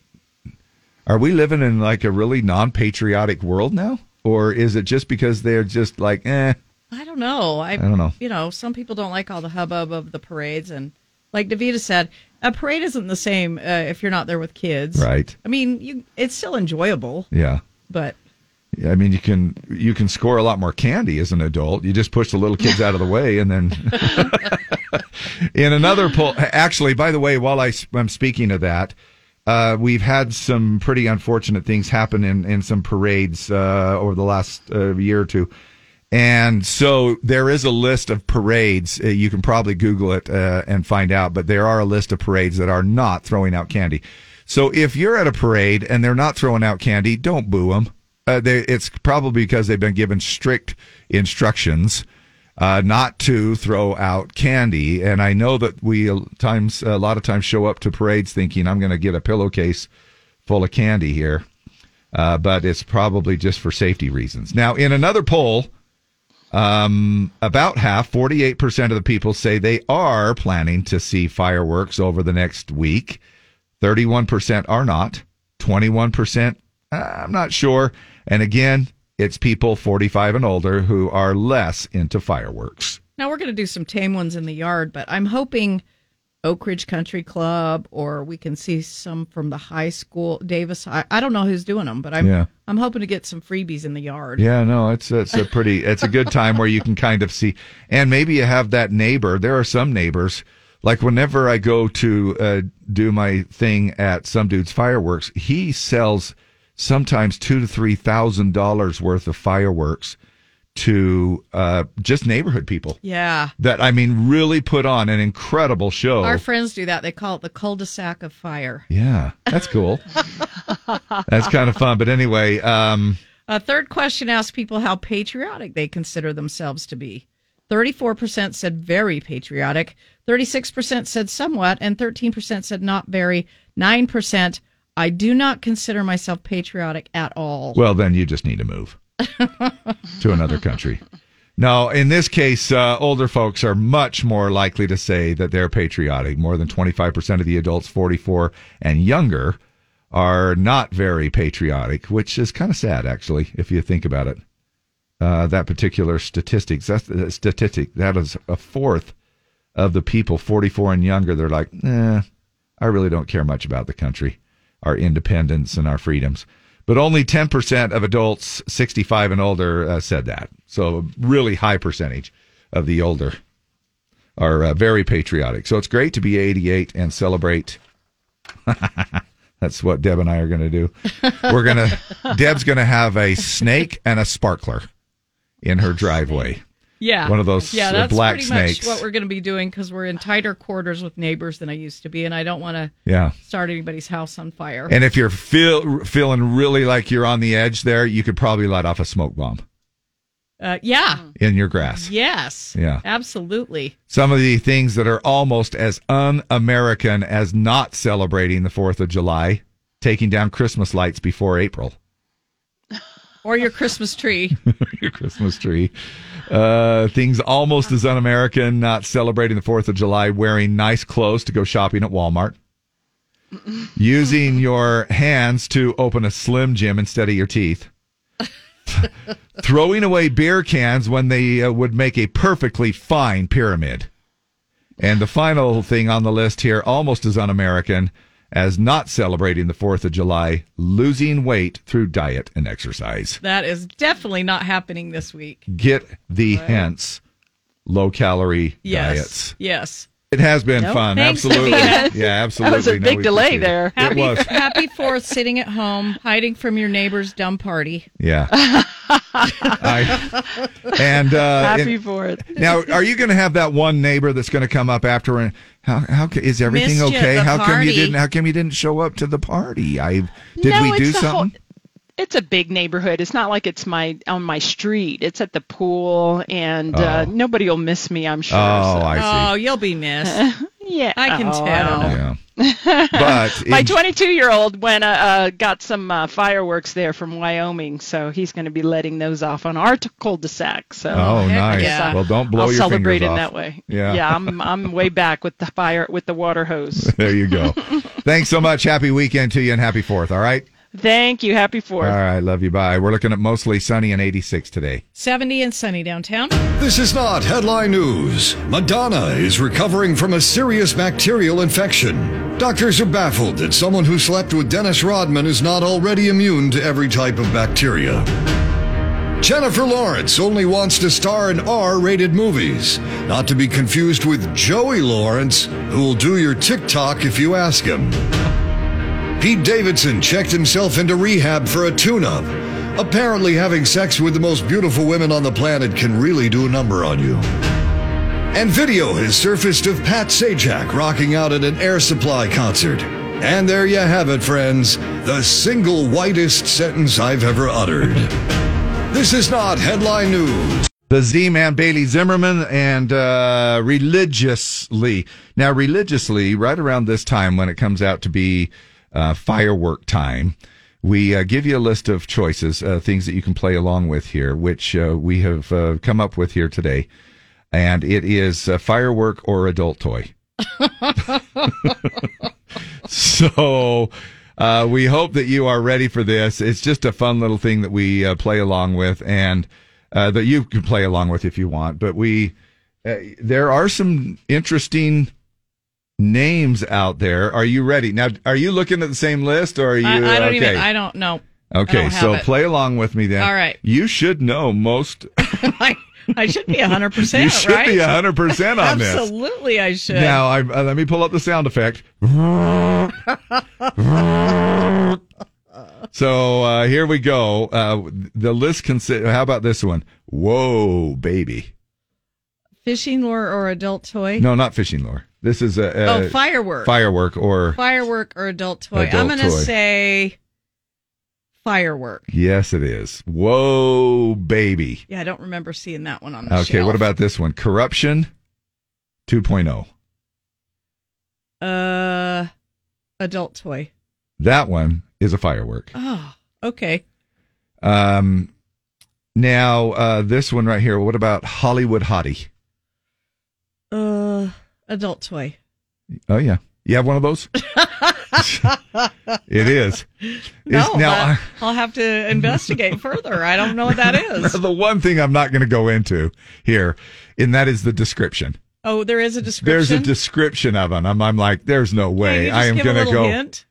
Are we living in like a really non-patriotic world now, or is it just because they're just like, eh? I don't know. I, I don't know. You know, some people don't like all the hubbub of the parades, and like Davita said, a parade isn't the same uh, if you're not there with kids. Right. I mean, you it's still enjoyable, Yeah. but I mean, you can you can score a lot more candy as an adult. You just push the little kids out of the way, and then (laughs) in another poll. Actually, by the way, while I, am speaking of that, uh, we've had some pretty unfortunate things happen in in some parades uh, over the last uh, year or two. And so there is a list of parades. Uh, you can probably Google it uh, and find out, but there are a list of parades that are not throwing out candy. So if you're at a parade and they're not throwing out candy, don't boo them. Uh, they, it's probably because they've been given strict instructions uh, not to throw out candy. And I know that we uh, times a lot of times show up to parades thinking I'm going to get a pillowcase full of candy here, uh, but it's probably just for safety reasons. Now, in another poll, um, about half, 48% of the people say they are planning to see fireworks over the next week. 31% are not. 21%, uh, I'm not sure. And again, it's people 45 and older who are less into fireworks. Now we're going to do some tame ones in the yard, but I'm hoping Oak Ridge Country Club or we can see some from the high school, Davis. I, I don't know who's doing them, but I'm Yeah. I'm hoping to get some freebies in the yard. Yeah, no, it's it's a pretty it's a good time where you can kind of see, and maybe you have that neighbor. There are some neighbors like whenever I go to uh, do my thing at some dude's fireworks, he sells sometimes two to three thousand dollars worth of fireworks to uh, just neighborhood people. Yeah. That I mean, really put on an incredible show. Our friends do that. They call it the cul-de-sac of fire. yeah, that's cool. (laughs) that's kind of fun. But anyway, um, A third question asked people how patriotic they consider themselves to be. 34% said very patriotic, 36% said somewhat, and 13% said not very. 9%, I do not consider myself patriotic at all. Well, then you just need to move (laughs) to another country. No, in this case, uh, older folks are much more likely to say that they're patriotic. More than 25% of the adults 44 and younger are not very patriotic, which is kind of sad, actually, if you think about it. Uh, that particular statistics, that's the statistic, that is a fourth of the people 44 and younger. They're like, eh, I really don't care much about the country, our independence and our freedoms. But only 10% of adults 65 and older uh, said that. So, a really high percentage of the older are uh, very patriotic. So, it's great to be 88 and celebrate. (laughs) That's what Deb and I are going to do. We're going (laughs) to, Deb's going to have a snake and a sparkler in her driveway. Yeah. One of those yeah, that's black pretty snakes. much what we're going to be doing because we're in tighter quarters with neighbors than I used to be, and I don't want to Yeah. start anybody's house on fire. And if you're feel, feeling really like you're on the edge there, you could probably light off a smoke bomb uh, yeah. in your grass. Yes. Yeah. Absolutely. Some of the things that are almost as un American as not celebrating the 4th of July, taking down Christmas lights before April, Or your Christmas tree. (laughs) your Christmas tree. Uh, things almost as un American, not celebrating the 4th of July, wearing nice clothes to go shopping at Walmart. Using your hands to open a Slim Jim instead of your teeth. (laughs) throwing away beer cans when they uh, would make a perfectly fine pyramid. And the final thing on the list here, almost as un American as not celebrating the 4th of July, losing weight through diet and exercise. That is definitely not happening this week. Get the hence low calorie Yes. diets. Yes. It has been Nope. fun. Thanks, absolutely. Davina. Yeah, absolutely. That was a No, big we delay appreciate it. there. It Happy, was. happy Fourth, sitting at home, hiding from your neighbor's dumb party. Yeah. (laughs) I, and uh, Happy and- for it. Now, are you going to have that one neighbor that's going to come up after and how how ca- is everything Missed okay? the How come you didn't how come you didn't show up to the party? I did No, we do it's the whole- something? It's a big neighborhood. It's not like it's my on my street. It's at the pool, and uh, Oh. nobody will miss me. I'm sure. Oh, so. I see. Oh, you'll be missed. (laughs) yeah, I can Oh, I don't tell. know. (laughs) But My 22 year old went uh, uh, got some uh, fireworks there from Wyoming, so he's going to be letting those off on our t- cul-de-sac. So Oh, nice. guess I- Well, don't blow I'll your celebrate in off. that way. Yeah. yeah. I'm I'm (laughs) way back with the fire with the water hose. there you go. Thanks so much. Happy weekend to you and happy Fourth. All right. Thank you. Happy Fourth. All right. Love you. Bye. We're looking at mostly sunny and 86 today. 70 and sunny downtown. This is not headline news. Madonna is recovering from a serious bacterial infection. Doctors are baffled that someone who slept with Dennis Rodman is not already immune to every type of bacteria. Jennifer Lawrence only wants to star in R rated movies, not to be confused with Joey Lawrence, who will do your TikTok if you ask him. Pete Davidson checked himself into rehab for a tune up. Apparently, having sex with the most beautiful women on the planet can really do a number on you. And video has surfaced of Pat Sajak rocking out at an Air Supply concert. And there you have it, friends. The single whitest sentence I've ever uttered. This is not headline news. The Z Man Bailey Zimmerman and uh, religiously. Now, religiously, right around this time when it comes out to be uh, firework time, we uh, give you a list of choices, uh, things that you can play along with here, which uh, we have uh, come up with here today. And it is uh, firework or adult toy. (laughs) so uh, we hope that you are ready for this. It's just a fun little thing that we play along with, and that you can play along with if you want. But we there are some interesting names out there. Are you ready now? Are you looking at the same list, or are you? I, I don't okay. even. I don't know. Okay, don't so it. play along with me then. All right. You should know most. (laughs) I should be hundred percent. You should right? be 100% on this. Absolutely, I should. Now, I, uh, let me pull up the sound effect. (laughs) so uh, here we go. Uh, the list consists. How about this one? Whoa, baby! Fishing lure or adult toy? No, not fishing lure. This is a, a Oh, firework. Firework or Firework or adult toy? Adult I'm going to say firework. yes, it is. Whoa, baby! Yeah, I don't remember seeing that one on the Okay, shelf. what about this one? Corruption oh. 2.0. uh adult toy? That one is a firework. Oh, okay. Um, now uh, this one right here. What about Hollywood Hottie? Uh adult toy. Oh yeah, you have one of those. (laughs) it is. No, now but I'll have to investigate further. I don't know what that (laughs) is. the one thing I'm not going to go into here, and that is the description. Oh, there is a description. There's a description of it. I'm, I'm like, there's no way I am going to go. hint?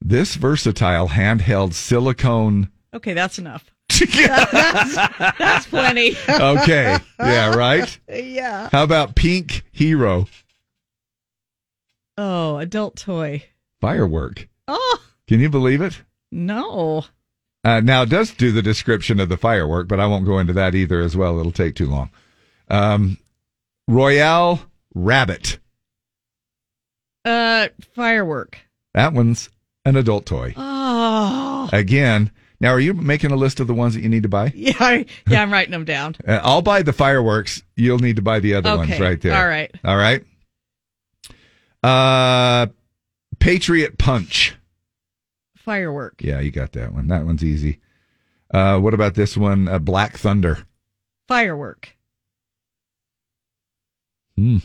This versatile handheld silicone. Okay, that's enough. (laughs) that's, that's plenty. Okay, yeah, right. Yeah. How about Pink Hero Oh, adult toy. firework? Oh Can you believe it? no. Uh, now it does do the description of the firework, but I won't go into that either as well. It'll take too long. Um, Royale Rabbit. Uh, firework. That one's an adult toy. Oh. Again, now are you making a list of the ones that you need to buy? (laughs) Yeah, I, yeah, I'm writing them down. (laughs) Uh, I'll buy the fireworks. You'll need to buy the other ones right there. All right. All right. Uh, Patriot Punch. Firework. Yeah, you got that one. That one's easy. Uh, what about this one? Uh, Black Thunder. Firework. Hmm.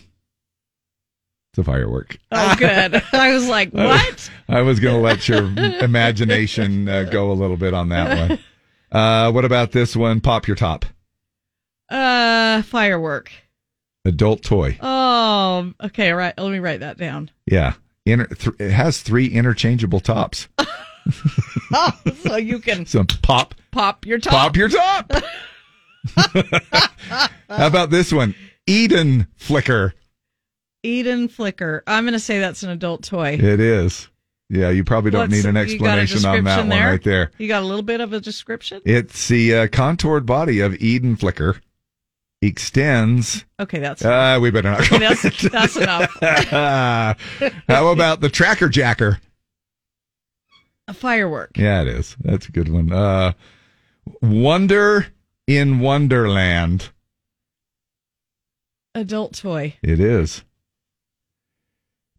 It's a firework. Oh, good. I was like, (laughs) what? I was going to let your imagination uh, go a little bit on that one. Uh, what about this one? Pop your top. Uh, firework. Adult toy. Oh, okay. Right. Let me write that down. Yeah. Inter- th- it has three interchangeable tops. (laughs) Oh, so you can So pop, pop your top. pop your top. (laughs) How about this one? Eden Flicker. Eden Flicker. I'm going to say that's an adult toy. It is. Yeah, you probably don't What's- need an you got a explanation on that one right there. You got a little bit of a description? It's the uh, contoured body of Eden Flicker. Extends. Okay, that's Uh, we better not. Okay, that's, that's enough. (laughs) How about the Tracker Jacker? A firework. Yeah, it is. That's a good one. Uh, Wonder in Wonderland. Adult toy. It is.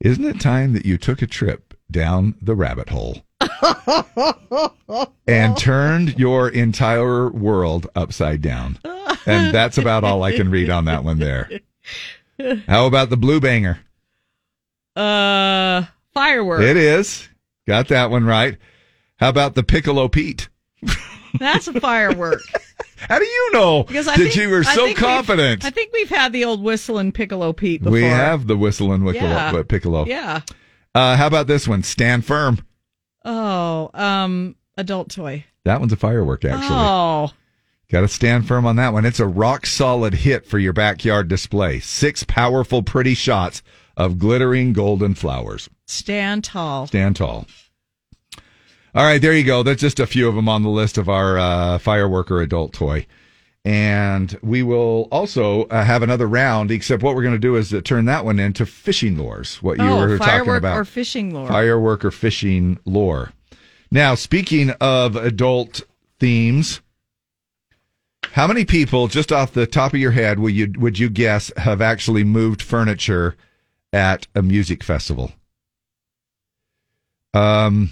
Isn't it time that you took a trip down the rabbit hole (laughs) and turned your entire world upside down? And that's about all I can read on that one there. How about the Blue Banger? Uh, firework. It is. Got that one right. How about the Piccolo Pete? That's a firework. (laughs) How do you know? Because I that think, you were I so we've- confident. I think we've had the old whistle and piccolo Pete before. We have the whistle and Yeah. uh, piccolo. Yeah. Uh, how about this one? Stand firm. Oh, um, adult toy. That one's a firework, actually. Oh, Got to stand firm on that one. It's a rock solid hit for your backyard display. Six powerful, pretty shots of glittering golden flowers. stand tall. Stand tall. All right, there you go. That's just a few of them on the list of our uh, firework or adult toy. And we will also uh, have another round, except what we're going to do is uh, turn that one into fishing lures, what you oh, were talking firework about. or fishing lore. Firework or fishing lore. Now, speaking of adult themes, how many people, just off the top of your head, will you would you guess have actually moved furniture at a music festival? Um,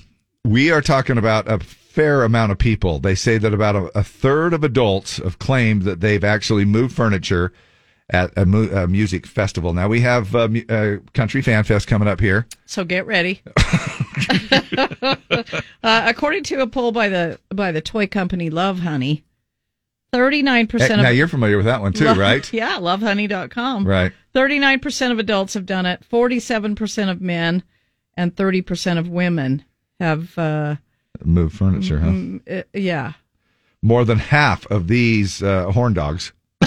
we are talking about a fair amount of people. They say that about a, a third of adults have claimed that they've actually moved furniture at a, mu- a music festival. Now we have uh, mu- uh, Country Fan Fest coming up here. So get ready. (laughs) uh, according to a poll by the by the toy company Lovehoney, thirty nine percent now you're familiar with that one too, Love- right? (laughs) Yeah, lovehoney.com. Right. Thirty nine percent of adults have done it. Forty seven percent of men and thirty percent of women have. Uh, Move furniture, huh? mm, uh, yeah. More than half of these uh, horn dogs. (laughs)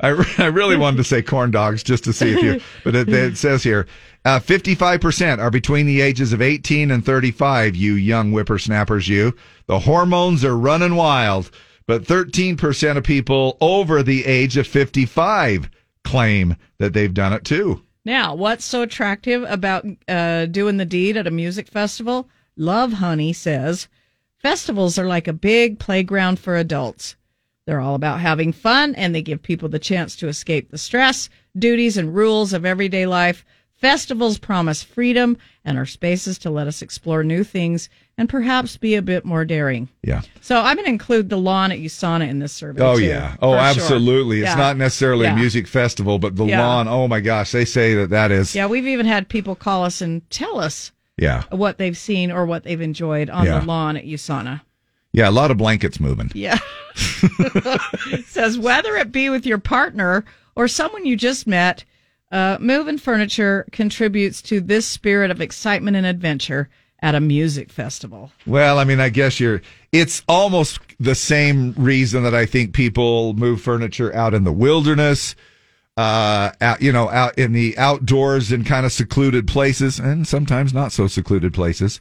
I, I really wanted to say corn dogs just to see if you, but it, it says here, uh, 55% are between the ages of 18 and 35, you young whippersnappers, you. The hormones are running wild, but 13% of people over the age of 55 claim that they've done it too. Now, what's so attractive about uh, doing the deed at a music festival? Lovehoney says festivals are like a big playground for adults. They're all about having fun and they give people the chance to escape the stress, duties, and rules of everyday life. Festivals promise freedom and are spaces to let us explore new things and perhaps be a bit more daring. Yeah. So I'm going to include the lawn at USANA in this survey. Oh too, yeah. Oh, for sure. absolutely. It's Yeah. not necessarily Yeah. a music festival, but the Yeah. lawn. Oh my gosh, they say that that is. Yeah, we've even had people call us and tell us Yeah. what they've seen or what they've enjoyed on the lawn at USANA. Yeah, a lot of blankets moving. Yeah. It (laughs) says whether it be with your partner or someone you just met, uh, moving furniture contributes to this spirit of excitement and adventure at a music festival. Well, I mean, I guess you're. It's almost the same reason that I think people move furniture out in the wilderness, uh, out you know, out in the outdoors in kind of secluded places, and sometimes not so secluded places.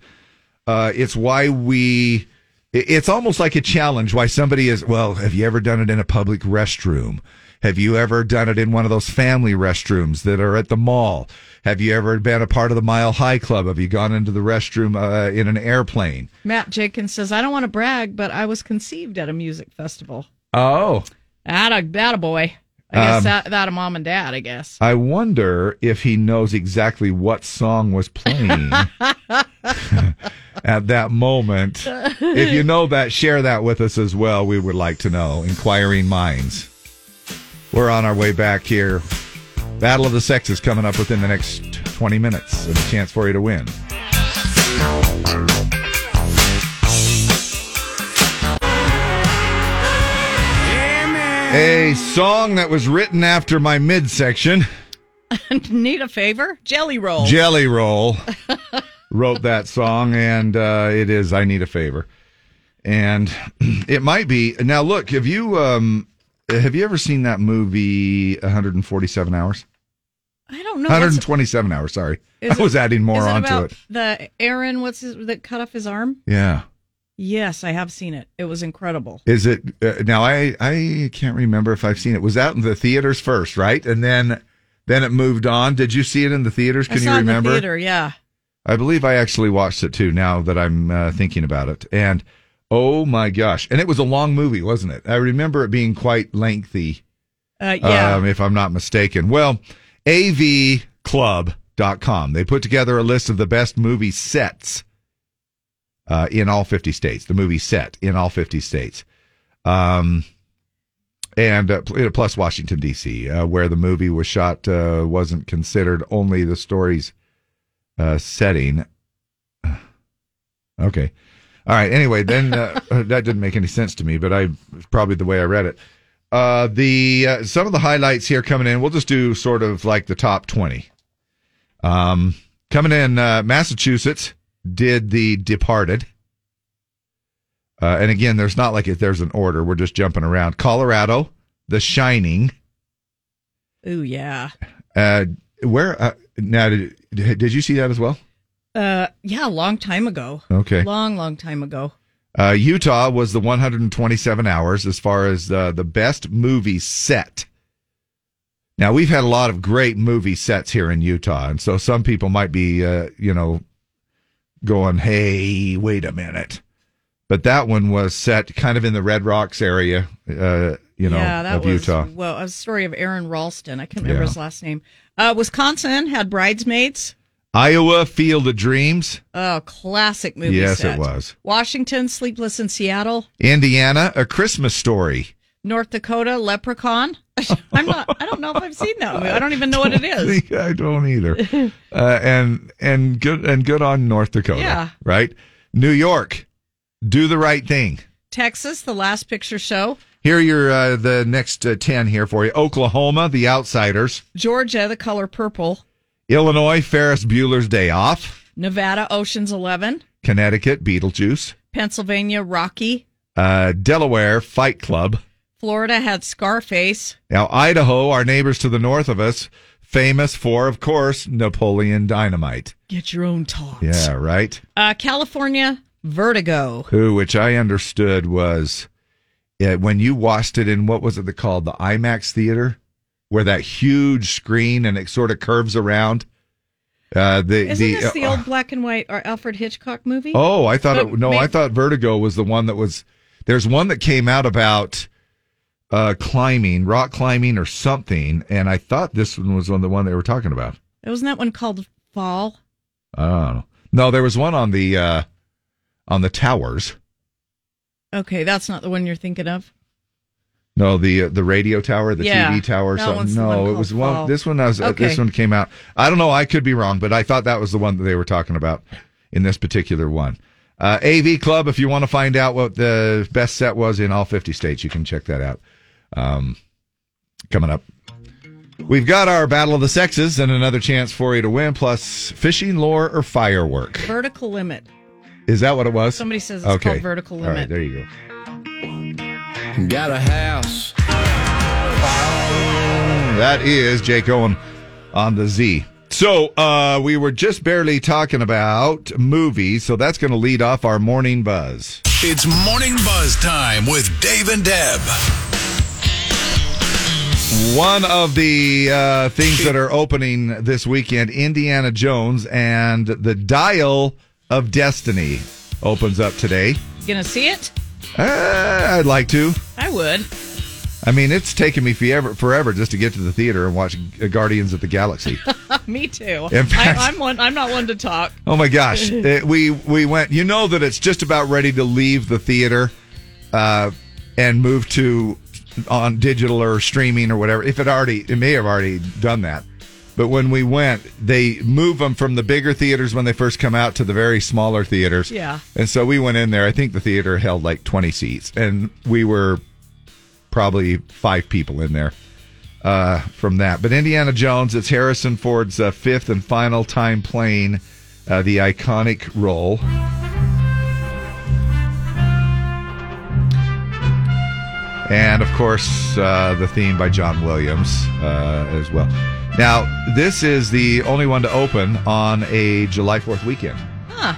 Uh, it's why we. It's almost like a challenge. Why somebody is. Well, have you ever done it in a public restroom? Have you ever done it in one of those family restrooms that are at the mall? Have you ever been a part of the Mile High Club? Have you gone into the restroom uh, in an airplane? Matt Jenkins says, I don't want to brag, but I was conceived at a music festival. Oh, That a, that a boy. I guess Um, that, that a mom and dad, I guess. I wonder if he knows exactly what song was playing (laughs) at that moment. If you know that, share that with us as well. We would like to know. Inquiring minds. We're on our way back here. Battle of the Sexes coming up within the next 20 minutes and a chance for you to win. A song that was written after my midsection. (laughs) Need a favor? Jelly Roll. Jelly Roll (laughs) wrote that song, and uh, it is "I Need a Favor," and (clears throat) it might be. Now, look, if you um, have you ever seen that movie 147 Hours? I don't know. What's- 127 hours. Sorry, is I was adding more is onto about it. The Aron, what's his, that cut off his arm? Yeah. Yes, I have seen it. It was incredible. Is it uh, now? I I can't remember if I've seen it. Was out in the theaters first, right? And then then it moved on. Did you see it in the theaters? Can you it in remember? the theater, yeah. I believe I actually watched it too. Now that I'm uh, thinking about it, and oh my gosh, and it was a long movie, wasn't it? I remember it being quite lengthy. Uh, yeah. um, if I'm not mistaken. Well, avclub.com. They put together a list of the best movie sets uh, in all 50 states, the movie set in all 50 states. Um, and uh, plus Washington, D.C., uh, where the movie was shot, uh, wasn't considered only the story's uh, setting. (sighs) Okay. All right. Anyway, then (laughs) uh, that didn't make any sense to me, but I probably the way I read it. Uh, the uh, some of the highlights here coming in. We'll just do sort of like the top twenty. Um, coming in, uh, Massachusetts did the Departed. Uh, and again, there's not like if there's an order. We're just jumping around. Colorado, The Shining. Ooh, yeah. Uh, where uh, now did did you see that as well? Uh, yeah, a long time ago. Okay. Long, long time ago. Uh, Utah was the 127 hours as far as uh, the best movie set. Now we've had a lot of great movie sets here in Utah, and so some people might be, uh, you know, going, "Hey, wait a minute," but that one was set kind of in the Red Rocks area, uh, you know, yeah, that of was, Utah. Well, a story of Aron Ralston. I can't remember Yeah. his last name. Uh, Wisconsin had Bridesmaids. Iowa, Field of Dreams. Oh, classic movie Yes, set. it was. Washington, Sleepless in Seattle. Indiana, A Christmas Story. North Dakota, Leprechaun. (laughs) I'm not. I don't know if I've seen that movie. I don't even know what it is. (laughs) I don't either. uh, and and good and good on North Dakota. Yeah. Right. New York, Do the Right Thing. Texas, The Last Picture Show. Here are your uh, the next uh, ten here for you. Oklahoma, The Outsiders. Georgia, The Color Purple. Illinois, Ferris Bueller's Day Off. Nevada, Ocean's Eleven. Connecticut, Beetlejuice. Pennsylvania, Rocky. Uh, Delaware, Fight Club. Florida had Scarface. Now, Idaho, our neighbors to the north of us, famous for, of course, Napoleon Dynamite. Get your own talk. Yeah, right. Uh, California, Vertigo. Who, which I understood was uh, when you watched it in what was it called, the IMAX theater, where that huge screen and it sort of curves around. Uh, the Isn't the this the uh, old black and white or Alfred Hitchcock movie? oh, I thought But it, no, I thought Vertigo was the one that was. There's one that came out about uh, climbing, rock climbing, or something, and I thought this one was one the one they were talking about. It wasn't that one called Fall? I don't know. No, there was one on the uh, on the towers. Okay, that's not the one you're thinking of. No, the uh, the radio tower, the Yeah, TV tower. that the No, it was one. Fall. This one was uh, this one came out. I don't know. I could be wrong, but I thought that was the one that they were talking about in this particular one. Uh, AV Club. If you want to find out what the best set was in all fifty states, you can check that out. Um, coming up. We've got our Battle of the Sexes and another chance for you to win, plus fishing, lore, or firework. Vertical Limit. Is that what it was? Somebody says it's called Vertical All right, Limit. there you go. Got a house. That is Jake Owen on the Z. So uh, we were just barely talking about movies, so that's going to lead off our morning buzz. It's Morning Buzz time with Dave and Deb. One of the uh, things that are opening this weekend, Indiana Jones and the Dial of Destiny opens up today. You gonna see it? Uh, I'd like to. I would. I mean, it's taken me forever, forever just to get to the theater and watch Guardians of the Galaxy. (laughs) Me too. In fact- I, I'm one. I'm not one to talk. Oh my gosh, It- (laughs) we we went. You know that it's just about ready to leave the theater, uh, and move to on digital or streaming or whatever. If it already, it may have already done that. But when we went, they move them from the bigger theaters when they first come out to the very smaller theaters. Yeah. And so we went in there. I think the theater held like twenty seats, and we were probably five people in there uh, from that. But Indiana Jones, it's Harrison Ford's uh, fifth and final time playing uh, the iconic role. And of course, uh, the theme by John Williams uh, as well. Now, this is the only one to open on a July 4th weekend. Huh.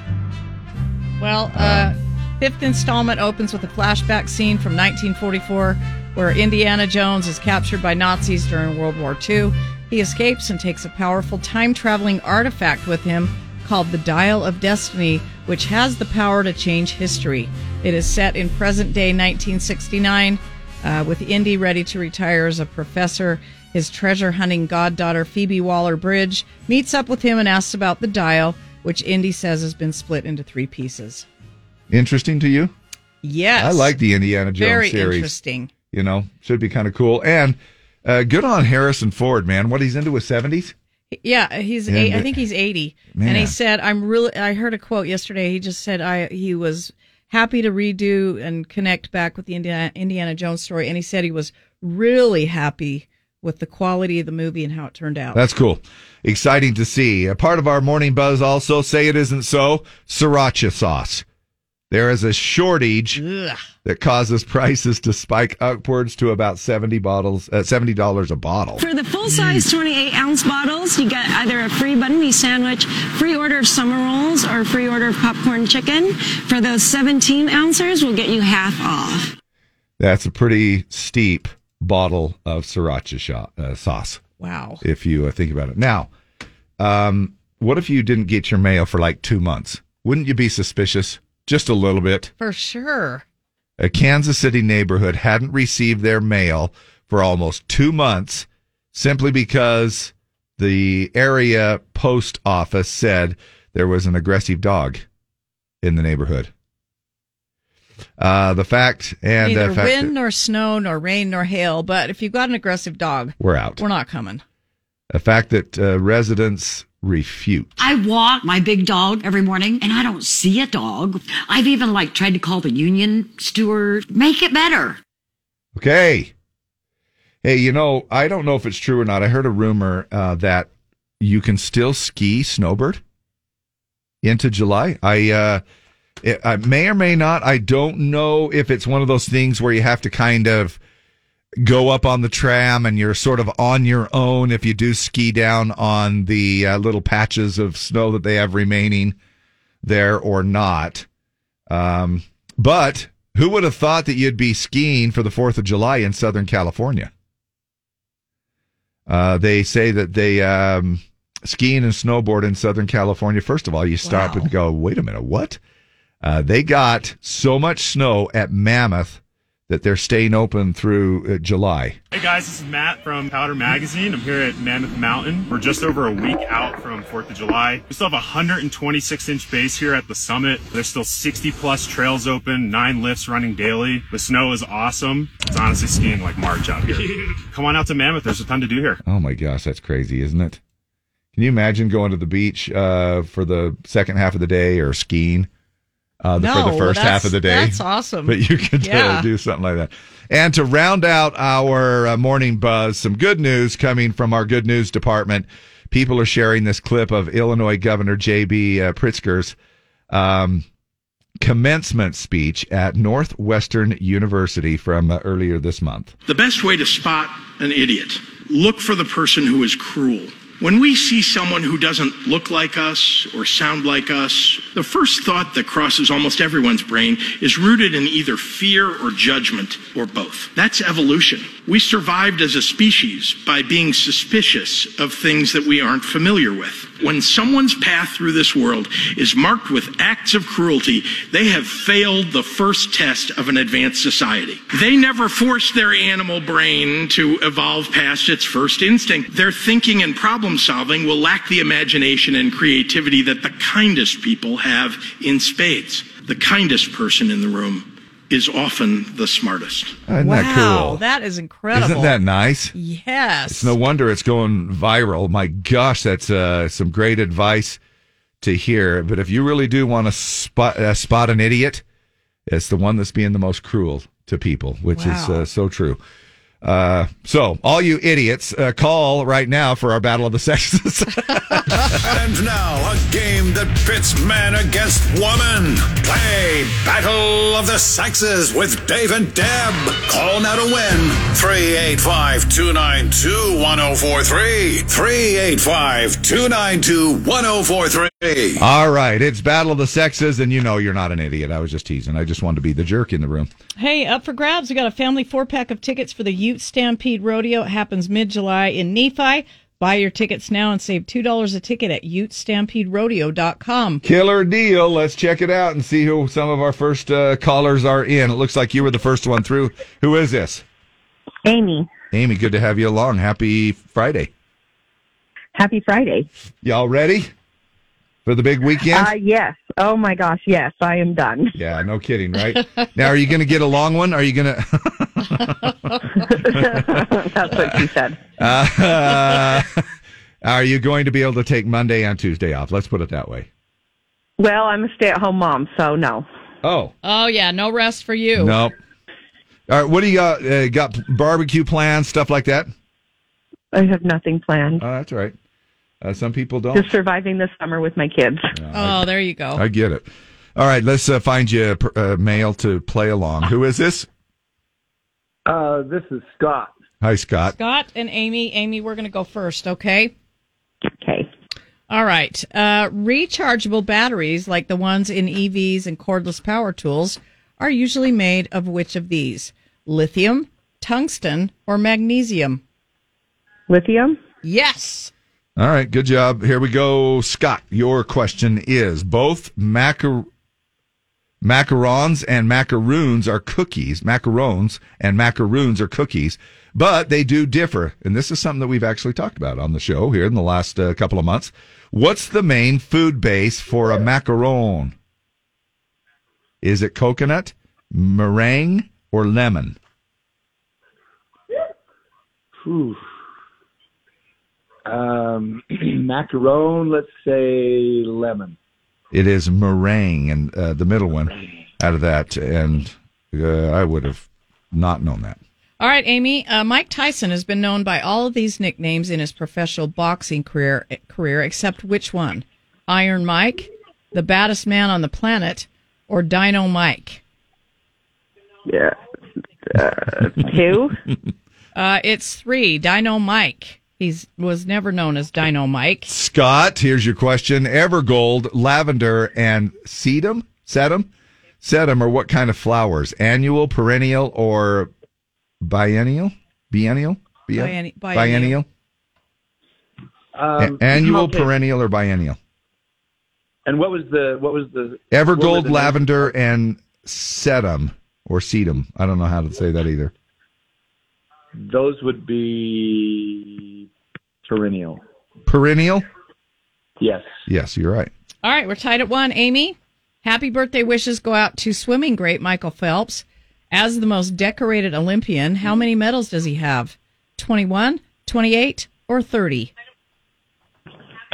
Well, uh, fifth installment opens with a flashback scene from 1944 where Indiana Jones is captured by Nazis during World War II. He escapes and takes a powerful time traveling artifact with him called the Dial of Destiny, which has the power to change history. It is set in present day 1969 uh, with Indy ready to retire as a professor. His treasure hunting goddaughter, Phoebe Waller Bridge, meets up with him and asks about the dial, which Indy says has been split into three pieces. Interesting to you? Yes. I like the Indiana Jones Very series. interesting. You know, should be kind of cool. And uh, good on Harrison Ford, man. What he's into his 70s? Yeah, he's. Eight, I think he's eighty, Man. and he said, "I'm really." I heard a quote yesterday. He just said, "I." He was happy to redo and connect back with the Indiana, Indiana Jones story, and he said he was really happy with the quality of the movie and how it turned out. That's cool. Exciting to see. A part of our morning buzz also, say it isn't so, sriracha sauce. There is a shortage Ugh. that causes prices to spike upwards to about 70 bottles, uh, $70 a bottle. For the full size 28 ounce bottles, you get either a free banh mi sandwich, free order of summer rolls, or a free order of popcorn chicken. For those 17 ounces, we'll get you half off. That's a pretty steep bottle of sriracha shot, uh, sauce. Wow. If you uh, think about it. Now, um, what if you didn't get your mail for like two months? Wouldn't you be suspicious? Just a little bit. For sure. A Kansas City neighborhood hadn't received their mail for almost two months simply because the area post office said there was an aggressive dog in the neighborhood. Uh, the fact and Neither the fact wind nor snow nor rain nor hail, but if you've got an aggressive dog, we're out. we're not coming. The fact that uh, residents refute. I walk my big dog every morning and I don't see a dog. I've even like tried to call the union steward, make it better. Okay. Hey, you know, I don't know if it's true or not. I heard a rumor uh, that you can still ski Snowbird into July. I, uh, it, I may or may not. I don't know if it's one of those things where you have to kind of go up on the tram and you're sort of on your own if you do ski down on the uh, little patches of snow that they have remaining there or not. Um, but who would have thought that you'd be skiing for the 4th of July in Southern California? Uh, they say that they um, skiing and snowboard in Southern California. First of all, you stop Wow. and go, wait a minute, what? Uh, they got so much snow at Mammoth that they're staying open through uh, July. Hey guys, this is Matt from Powder Magazine. I'm here at Mammoth Mountain. We're just over a week out from 4th of July. We still have a 126 inch base here at the summit. There's still 60 plus trails open, nine lifts running daily. The snow is awesome. It's honestly skiing like March out here. (laughs) Come on out to Mammoth. There's a ton to do here. Oh my gosh, that's crazy, isn't it? Can you imagine going to the beach uh, for the second half of the day or skiing uh, the, for the No, first half of the day? that's awesome. (laughs) But you could uh, do something like that. And to round out our uh, morning buzz, some good news coming from our good news department. People are sharing this clip of Illinois Governor J.B. Uh, Pritzker's um, commencement speech at Northwestern University from uh, earlier this month. The best way to spot an idiot look for the person who is cruel. When we see someone who doesn't look like us or sound like us, the first thought that crosses almost everyone's brain is rooted in either fear or judgment or both. That's evolution. We survived as a species by being suspicious of things that we aren't familiar with. When someone's path through this world is marked with acts of cruelty, they have failed the first test of an advanced society. They never forced their animal brain to evolve past its first instinct. Their thinking and problem solving will lack the imagination and creativity that the kindest people have in spades. The kindest person in the room is often the smartest. Isn't wow, that cool? that is incredible. Isn't that nice? Yes. It's no wonder it's going viral. My gosh, that's uh, some great advice to hear. But if you really do want to spot uh, spot an idiot, it's the one that's being the most cruel to people, which is uh, so true. Uh, so, all you idiots, uh, call right now for our battle of the sexes. (laughs) And now, a game that pits man against woman. Play Battle of the Sexes with Dave and Deb. Call now to win 385 292 1043. 385 292 1043. All right, it's battle of the sexes, and you know you're not an idiot. I was just teasing. I just wanted to be the jerk in the room. Hey, up for grabs. We got a family four pack of tickets for the Ute Stampede Rodeo. It happens mid July in Nephi. Buy your tickets now and save $2 a ticket at utestampederodeo.com. Killer deal. Let's check it out and see who some of our first uh, callers are in. It looks like you were the first one through. Who is this? Amy. Amy, good to have you along. Happy Friday. Happy Friday. Y'all ready for the big weekend? Uh, yes. Oh my gosh, yes, I am done. yeah, no kidding, (laughs) right? now, are you going to get a long one? Are you going (laughs) to? That's what she said. Uh, (laughs) are you going to be able to take Monday and Tuesday off? Let's put it that way. Well, I'm a stay-at-home mom, so no. Oh. Oh, yeah, no rest for you. Nope. All right, what do you got? Uh, got barbecue plans, stuff like that? I have nothing planned. Oh, that's all right. Uh, some people don't. Just surviving the summer with my kids. Oh, there you go. I get it. All right, let's uh, find you a per- uh, male to play along. Who is this? Uh, this is Scott. Hi, Scott. Scott and Amy. Amy, we're going to go first, okay? Okay. All right. Uh, rechargeable batteries, like the ones in EVs and cordless power tools, are usually made of which of these? Lithium, tungsten, or magnesium? Lithium? Yes. All right, good job. Here we go. Scott, your question is both macar- macarons and macaroons are cookies. Macarons and macaroons are cookies, but they do differ. And this is something that we've actually talked about on the show here in the last uh, couple of months. What's the main food base for a macaron? Is it coconut, meringue, or lemon? Whew. Um, (clears throat) macaron, let's say lemon. It is meringue, and uh, the middle one out of that. And uh, I would have not known that. All right, Amy. Uh, Mike Tyson has been known by all of these nicknames in his professional boxing career, career, except which one? Iron Mike, the baddest man on the planet, or Dino Mike? Yeah. Uh, two? (laughs) Uh, it's three. Dino Mike. He's was never known as Dino Mike. Scott, here's your question. Evergold, lavender, and sedum, sedum, sedum are what kind of flowers? Annual, perennial, or biennial? Biennial? Bien- Bienni- biennial. Um, A- annual, perennial, or biennial? And what was the what was the what were Evergold, the lavender, and sedum or sedum. I don't know how to say that either. Names? Those would be perennial. Perennial? Yes. Yes, you're right. All right, we're tied at one. Amy, happy birthday wishes go out to swimming great Michael Phelps. As the most decorated Olympian, how many medals does he have? 21, 28, or 30?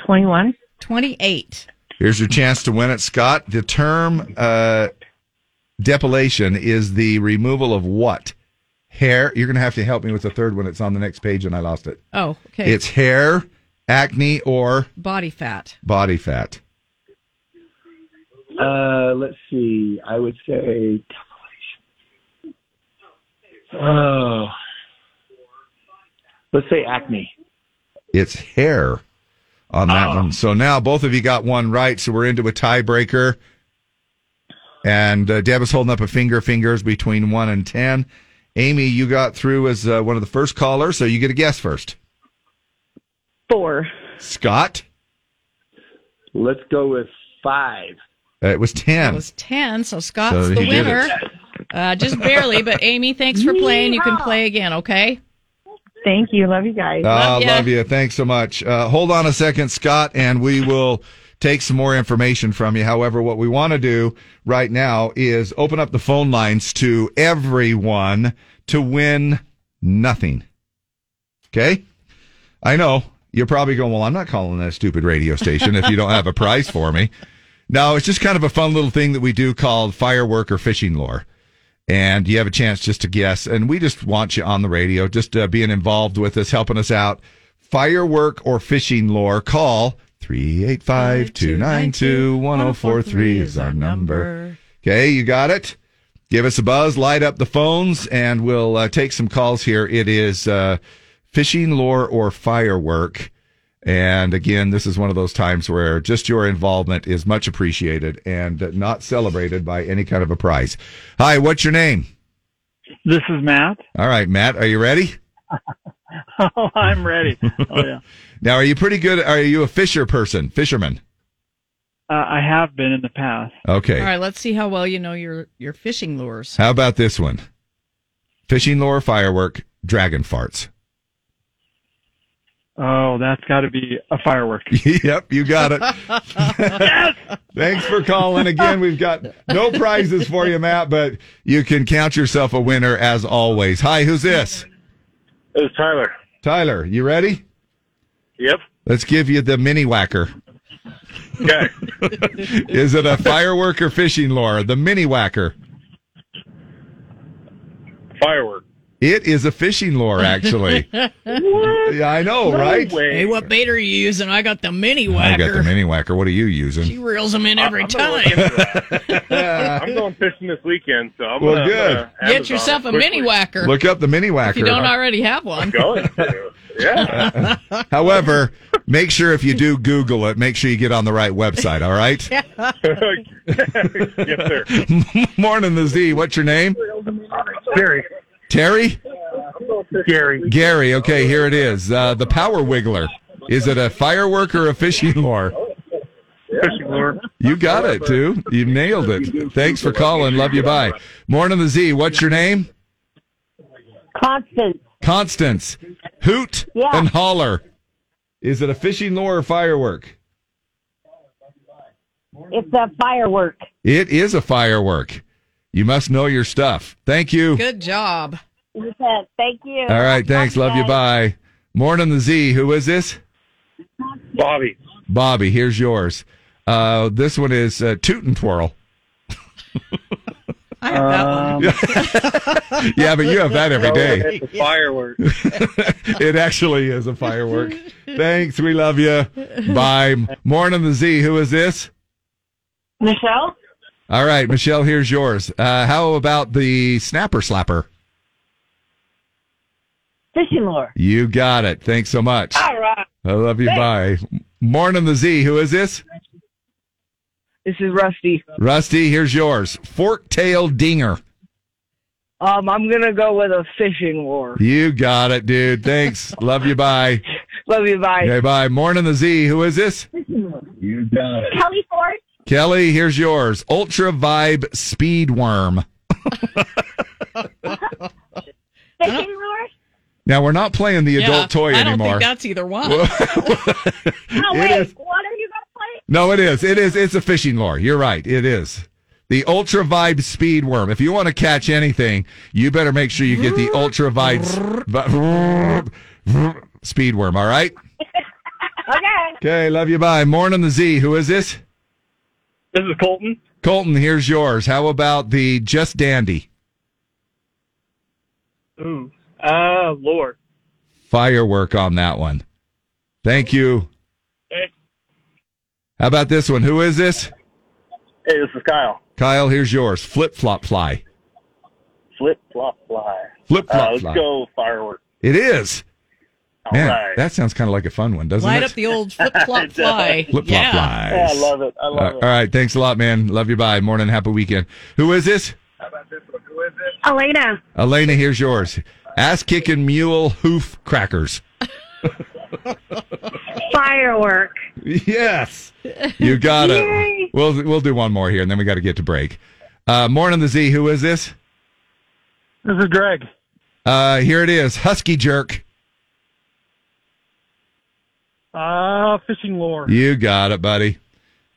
21. 28. Here's your chance to win it, Scott. The term uh, depilation is the removal of what? Hair. You're going to have to help me with the third one. It's on the next page, and I lost it. Oh, okay. It's hair, acne, or body fat. body fat. Uh, let's see. I would say. Oh. Let's say acne. It's hair on that one. So now both of you got one right. So we're into a tiebreaker. And uh, Deb is holding up a finger, fingers between one and ten. Amy, you got through as uh, one of the first callers, so you get a guess first. Four. Scott, Let's go with five. uh, it was ten. It was 10, so Scott's So the winner. Uh, just barely, but Amy, thanks for playing. You can play again, okay? Thank you. Love you guys. Ah, love you. Thanks so much. Uh, hold on a second, Scott, and we will take some more information from you. However, what we want to do right now is open up the phone lines to everyone to win nothing. Okay? I know you're probably going, well, I'm not calling that stupid radio station if you don't have a prize for me. No, it's just kind of a fun little thing that we do called firework or fishing lore. And you have a chance just to guess. And we just want you on the radio, just uh, being involved with us, helping us out. Firework or fishing lore, call 385 292 1043 is our number. Okay, you got it? Give us a buzz, light up the phones, and we'll uh, take some calls here. It is uh, fishing lore or firework. And again, this is one of those times where just your involvement is much appreciated and not celebrated by any kind of a prize. Hi, what's your name? This is Matt. All right, Matt, are you ready? (laughs) (laughs) Oh, I'm ready. Oh yeah. (laughs) Now, are you pretty good? Are you a fisher person, fisherman? Uh, I have been in the past. Okay. All right, let's see how well you know your, your fishing lures. How about this one? Fishing lure, firework, dragon farts. Oh, that's got to be a firework. (laughs) yep, you got it. Thanks for calling again. We've got no prizes for you, Matt, but you can count yourself a winner as always. Hi, who's this? It's Tyler. Tyler, you ready? Yep. Let's give you the mini whacker. Okay. (laughs) Is it a firework or fishing lure? The mini whacker. Firework. It is a fishing lure, actually. (laughs) Yeah, I know, right? Hey, what bait are you using? I got the mini whacker. I whacker. got the mini whacker. What are you using? She reels them in every I'm time. I'm going fishing this weekend, so I'm Well, gonna, good. I'm Get yourself a quickly. mini whacker. Look up the mini whacker. If you don't already have one. I'm going to. Yeah. (laughs) However, make sure if you do Google it, make sure you get on the right website. All right. (laughs) yes, sir. Morning, the Z. What's your name? Gary. Terry. Gary. Gary. Okay, here it is. Uh, the Power Wiggler. Is it a firework or a fishing lure? Fishing lure. You got it, too. You nailed it. Thanks for calling. Love you. Bye. Morning, the Z. What's your name? Constance. Constance. Hoot Yeah. and holler. Is it a fishing lure or firework? It's a firework. It is a firework. You must know your stuff. Thank you. Good job. Thank you. All right, thanks. Love you. Bye. Morning, the Z. Who is this? Bobby. Bobby. Here's yours. Uh, this one is uh, Toot and Twirl. (laughs) I have that one. (laughs) yeah, but you have that every day. (laughs) It's a firework. it actually is a firework. Thanks. We love you. Bye. Morning, the Z. Who is this? Michelle? All right, Michelle. Here's yours. Uh, how about the Snapper Slapper? Fishing lure. You got it. Thanks so much. All right. I love you. Bye. Morning, the Z. Who is this? This is Rusty. Rusty, here's yours. Fork tail dinger. Um, I'm gonna go with a fishing lure. You got it, dude. Thanks. (laughs) Love you. Bye. Love you. Bye. Okay, bye. Morning, the Z. Who is this? You got it. Kelly Ford. Kelly, here's yours. Ultra Vibe Speed Worm. Fishing lure? Now we're not playing the Yeah, adult toy I don't anymore. think that's either one. (laughs) (laughs) No, It wait. is. What are you gonna play? No, it is. It is. It's a fishing lure. You're right. It is. The Ultra Vibe Speed Worm. If you want to catch anything, you better make sure you get the Ultra Vibe (laughs) Vi- Speed Worm. All right. Okay. Okay. Love you. Bye. Morning, the Z. Who is this? This is Colton. Colton. Here's yours. How about the Just Dandy Ooh. Uh, lure. firework on that one? Thank you. Hey. How about this one? Who is this? Hey, this is Kyle. Kyle. Here's yours. Flip flop fly. Flip flop fly. Flip flop Uh, let's fly. go firework. It is. All Man, right. that sounds kind of like a fun one, doesn't Light it? Light up the old (laughs) flip flop fly. Flip flop yeah. flies. Yeah, I love it. I love Uh, it. all right, thanks a lot, man. Love you. Bye. Morning, happy weekend. Who is this? How about this one? Who is this? Elena. Elena, here's yours. Ass kicking mule hoof crackers. (laughs) Firework. Yes, you got it. Yay. We'll we'll do one more here, and then we got to get to break. Uh, morning, the Z. Who is this? This is Greg. Uh, here it is. Husky jerk. Uh, fishing lure. You got it, buddy.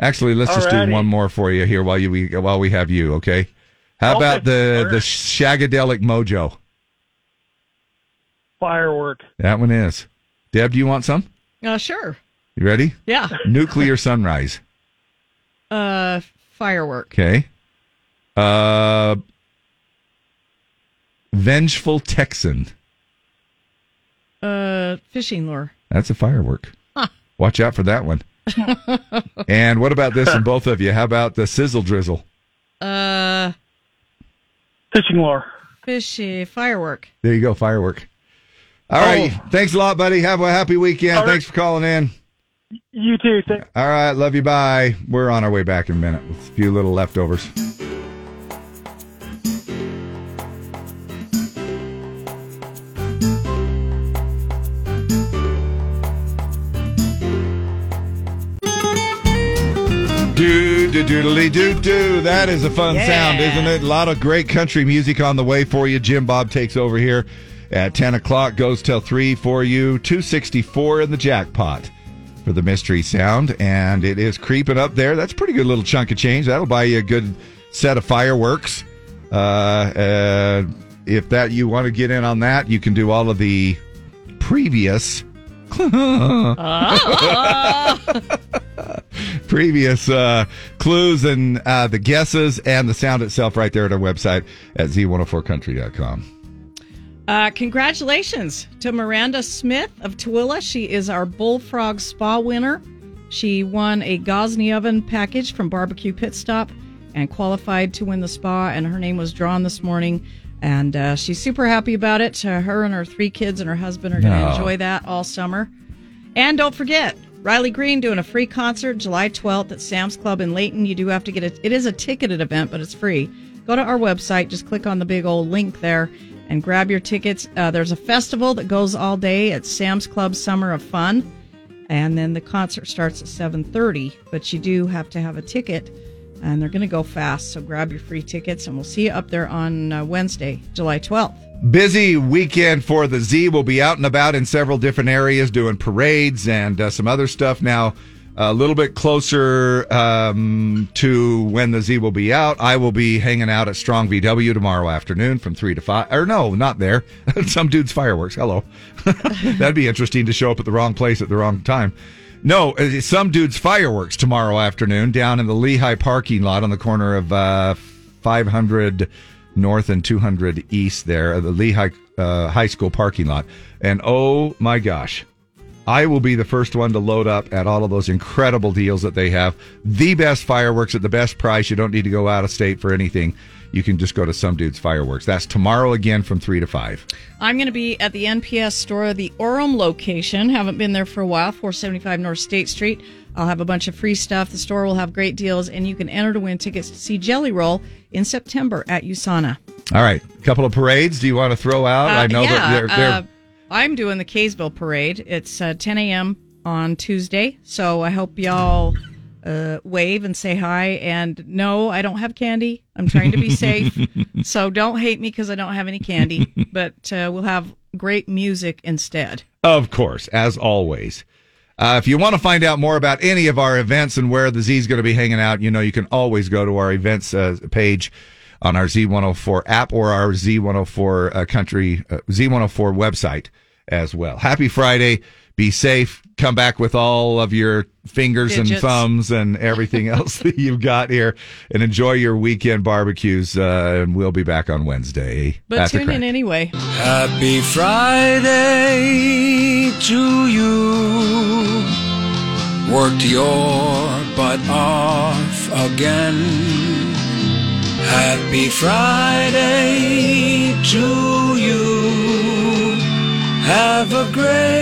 Actually, let's just do one more for you here while you we, while we have you. Okay. How Okay, about the sure. the shagadelic mojo? Firework. That one is. Deb, do you want some? Uh, sure. You ready? Yeah. (laughs) Nuclear sunrise. Uh, firework. Okay. Uh, vengeful Texan. Uh, fishing lure. That's a firework. Huh. Watch out for that one. (laughs) and what about this in both of you? How about the sizzle drizzle? Uh, Fishing lure. fishy firework. There you go, firework. All right. Thanks a lot, buddy. Have a happy weekend. All right. Thanks for calling in. You too. Thank- All right. Love you. Bye. We're on our way back in a minute with a few little leftovers. Do do doodly doo doo. That is a fun Yeah. sound, isn't it? A lot of great country music on the way for you. Jim Bob takes over here at ten o'clock. Goes till three for you. Two sixty four in the jackpot for the mystery sound, and it is creeping up there. That's a pretty good little chunk of change. That'll buy you a good set of fireworks. Uh, uh, if that you want to get in on that, you can do all of the previous. (laughs) (laughs) (laughs) previous uh, clues and uh, the guesses and the sound itself right there at our website at z104country.com. Uh, congratulations to Miranda Smith of Tooele. She is our Bullfrog Spa winner. She won a Gozney Oven package from Barbecue Pit Stop and qualified to win the spa, and her name was drawn this morning. And uh, she's super happy about it. Uh, her and her three kids and her husband are going to No. enjoy that all summer. And don't forget, Riley Green doing a free concert July 12th at Sam's Club in Layton. You do have to get it. It is a ticketed event, but it's free. Go to our website, just click on the big old link there and grab your tickets. Uh, there's a festival that goes all day at Sam's Club Summer of Fun. And then the concert starts at 7:30, but you do have to have a ticket and they're going to go fast, so grab your free tickets and we'll see you up there on uh, Wednesday, July 12th. Busy weekend for the Z. We'll be out and about in several different areas doing parades and uh, some other stuff. Now, a little bit closer um, to when the Z will be out, I will be hanging out at Strong VW tomorrow afternoon from 3 to 5. Or no, not there. (laughs) some dude's fireworks. Hello. (laughs) That'd be interesting to show up at the wrong place at the wrong time. No, uh, some dude's fireworks tomorrow afternoon down in the Lehi parking lot on the corner of uh, 500 North and 200 East there, the Lehi uh, High School parking lot. And oh my gosh, I will be the first one to load up at all of those incredible deals that they have. The best fireworks at the best price. You don't need to go out of state for anything. You can just go to some dude's fireworks. That's tomorrow again from 3 to 5. I'm going to be at the NPS store, the Orem location. Haven't been there for a while, 475 North State Street. I'll have a bunch of free stuff. The store will have great deals, and you can enter to win tickets to see Jelly Roll in September at USANA. All right, a couple of parades. Do you want to throw out? I know Uh, yeah, that they're, they're uh, I'm doing the Kaysville parade. It's uh, 10 a.m. on Tuesday, so I hope y'all uh, wave and say hi. And no, I don't have candy. I'm trying to be (laughs) safe, so don't hate me because I don't have any candy. But uh, we'll have great music instead. Of course, as always. Uh, if you want to find out more about any of our events and where the Z is going to be hanging out, you know, you can always go to our events uh, page on our Z104 app or our Z104 uh, country, uh, Z104 website as well. Happy Friday. Be safe. Come back with all of your fingers and thumbs and everything (laughs) else that you've got here and enjoy your weekend barbecues. Uh, and we'll be back on Wednesday. But tune in anyway. Happy Friday to you. Worked your butt off again. Happy Friday to you. Have a great.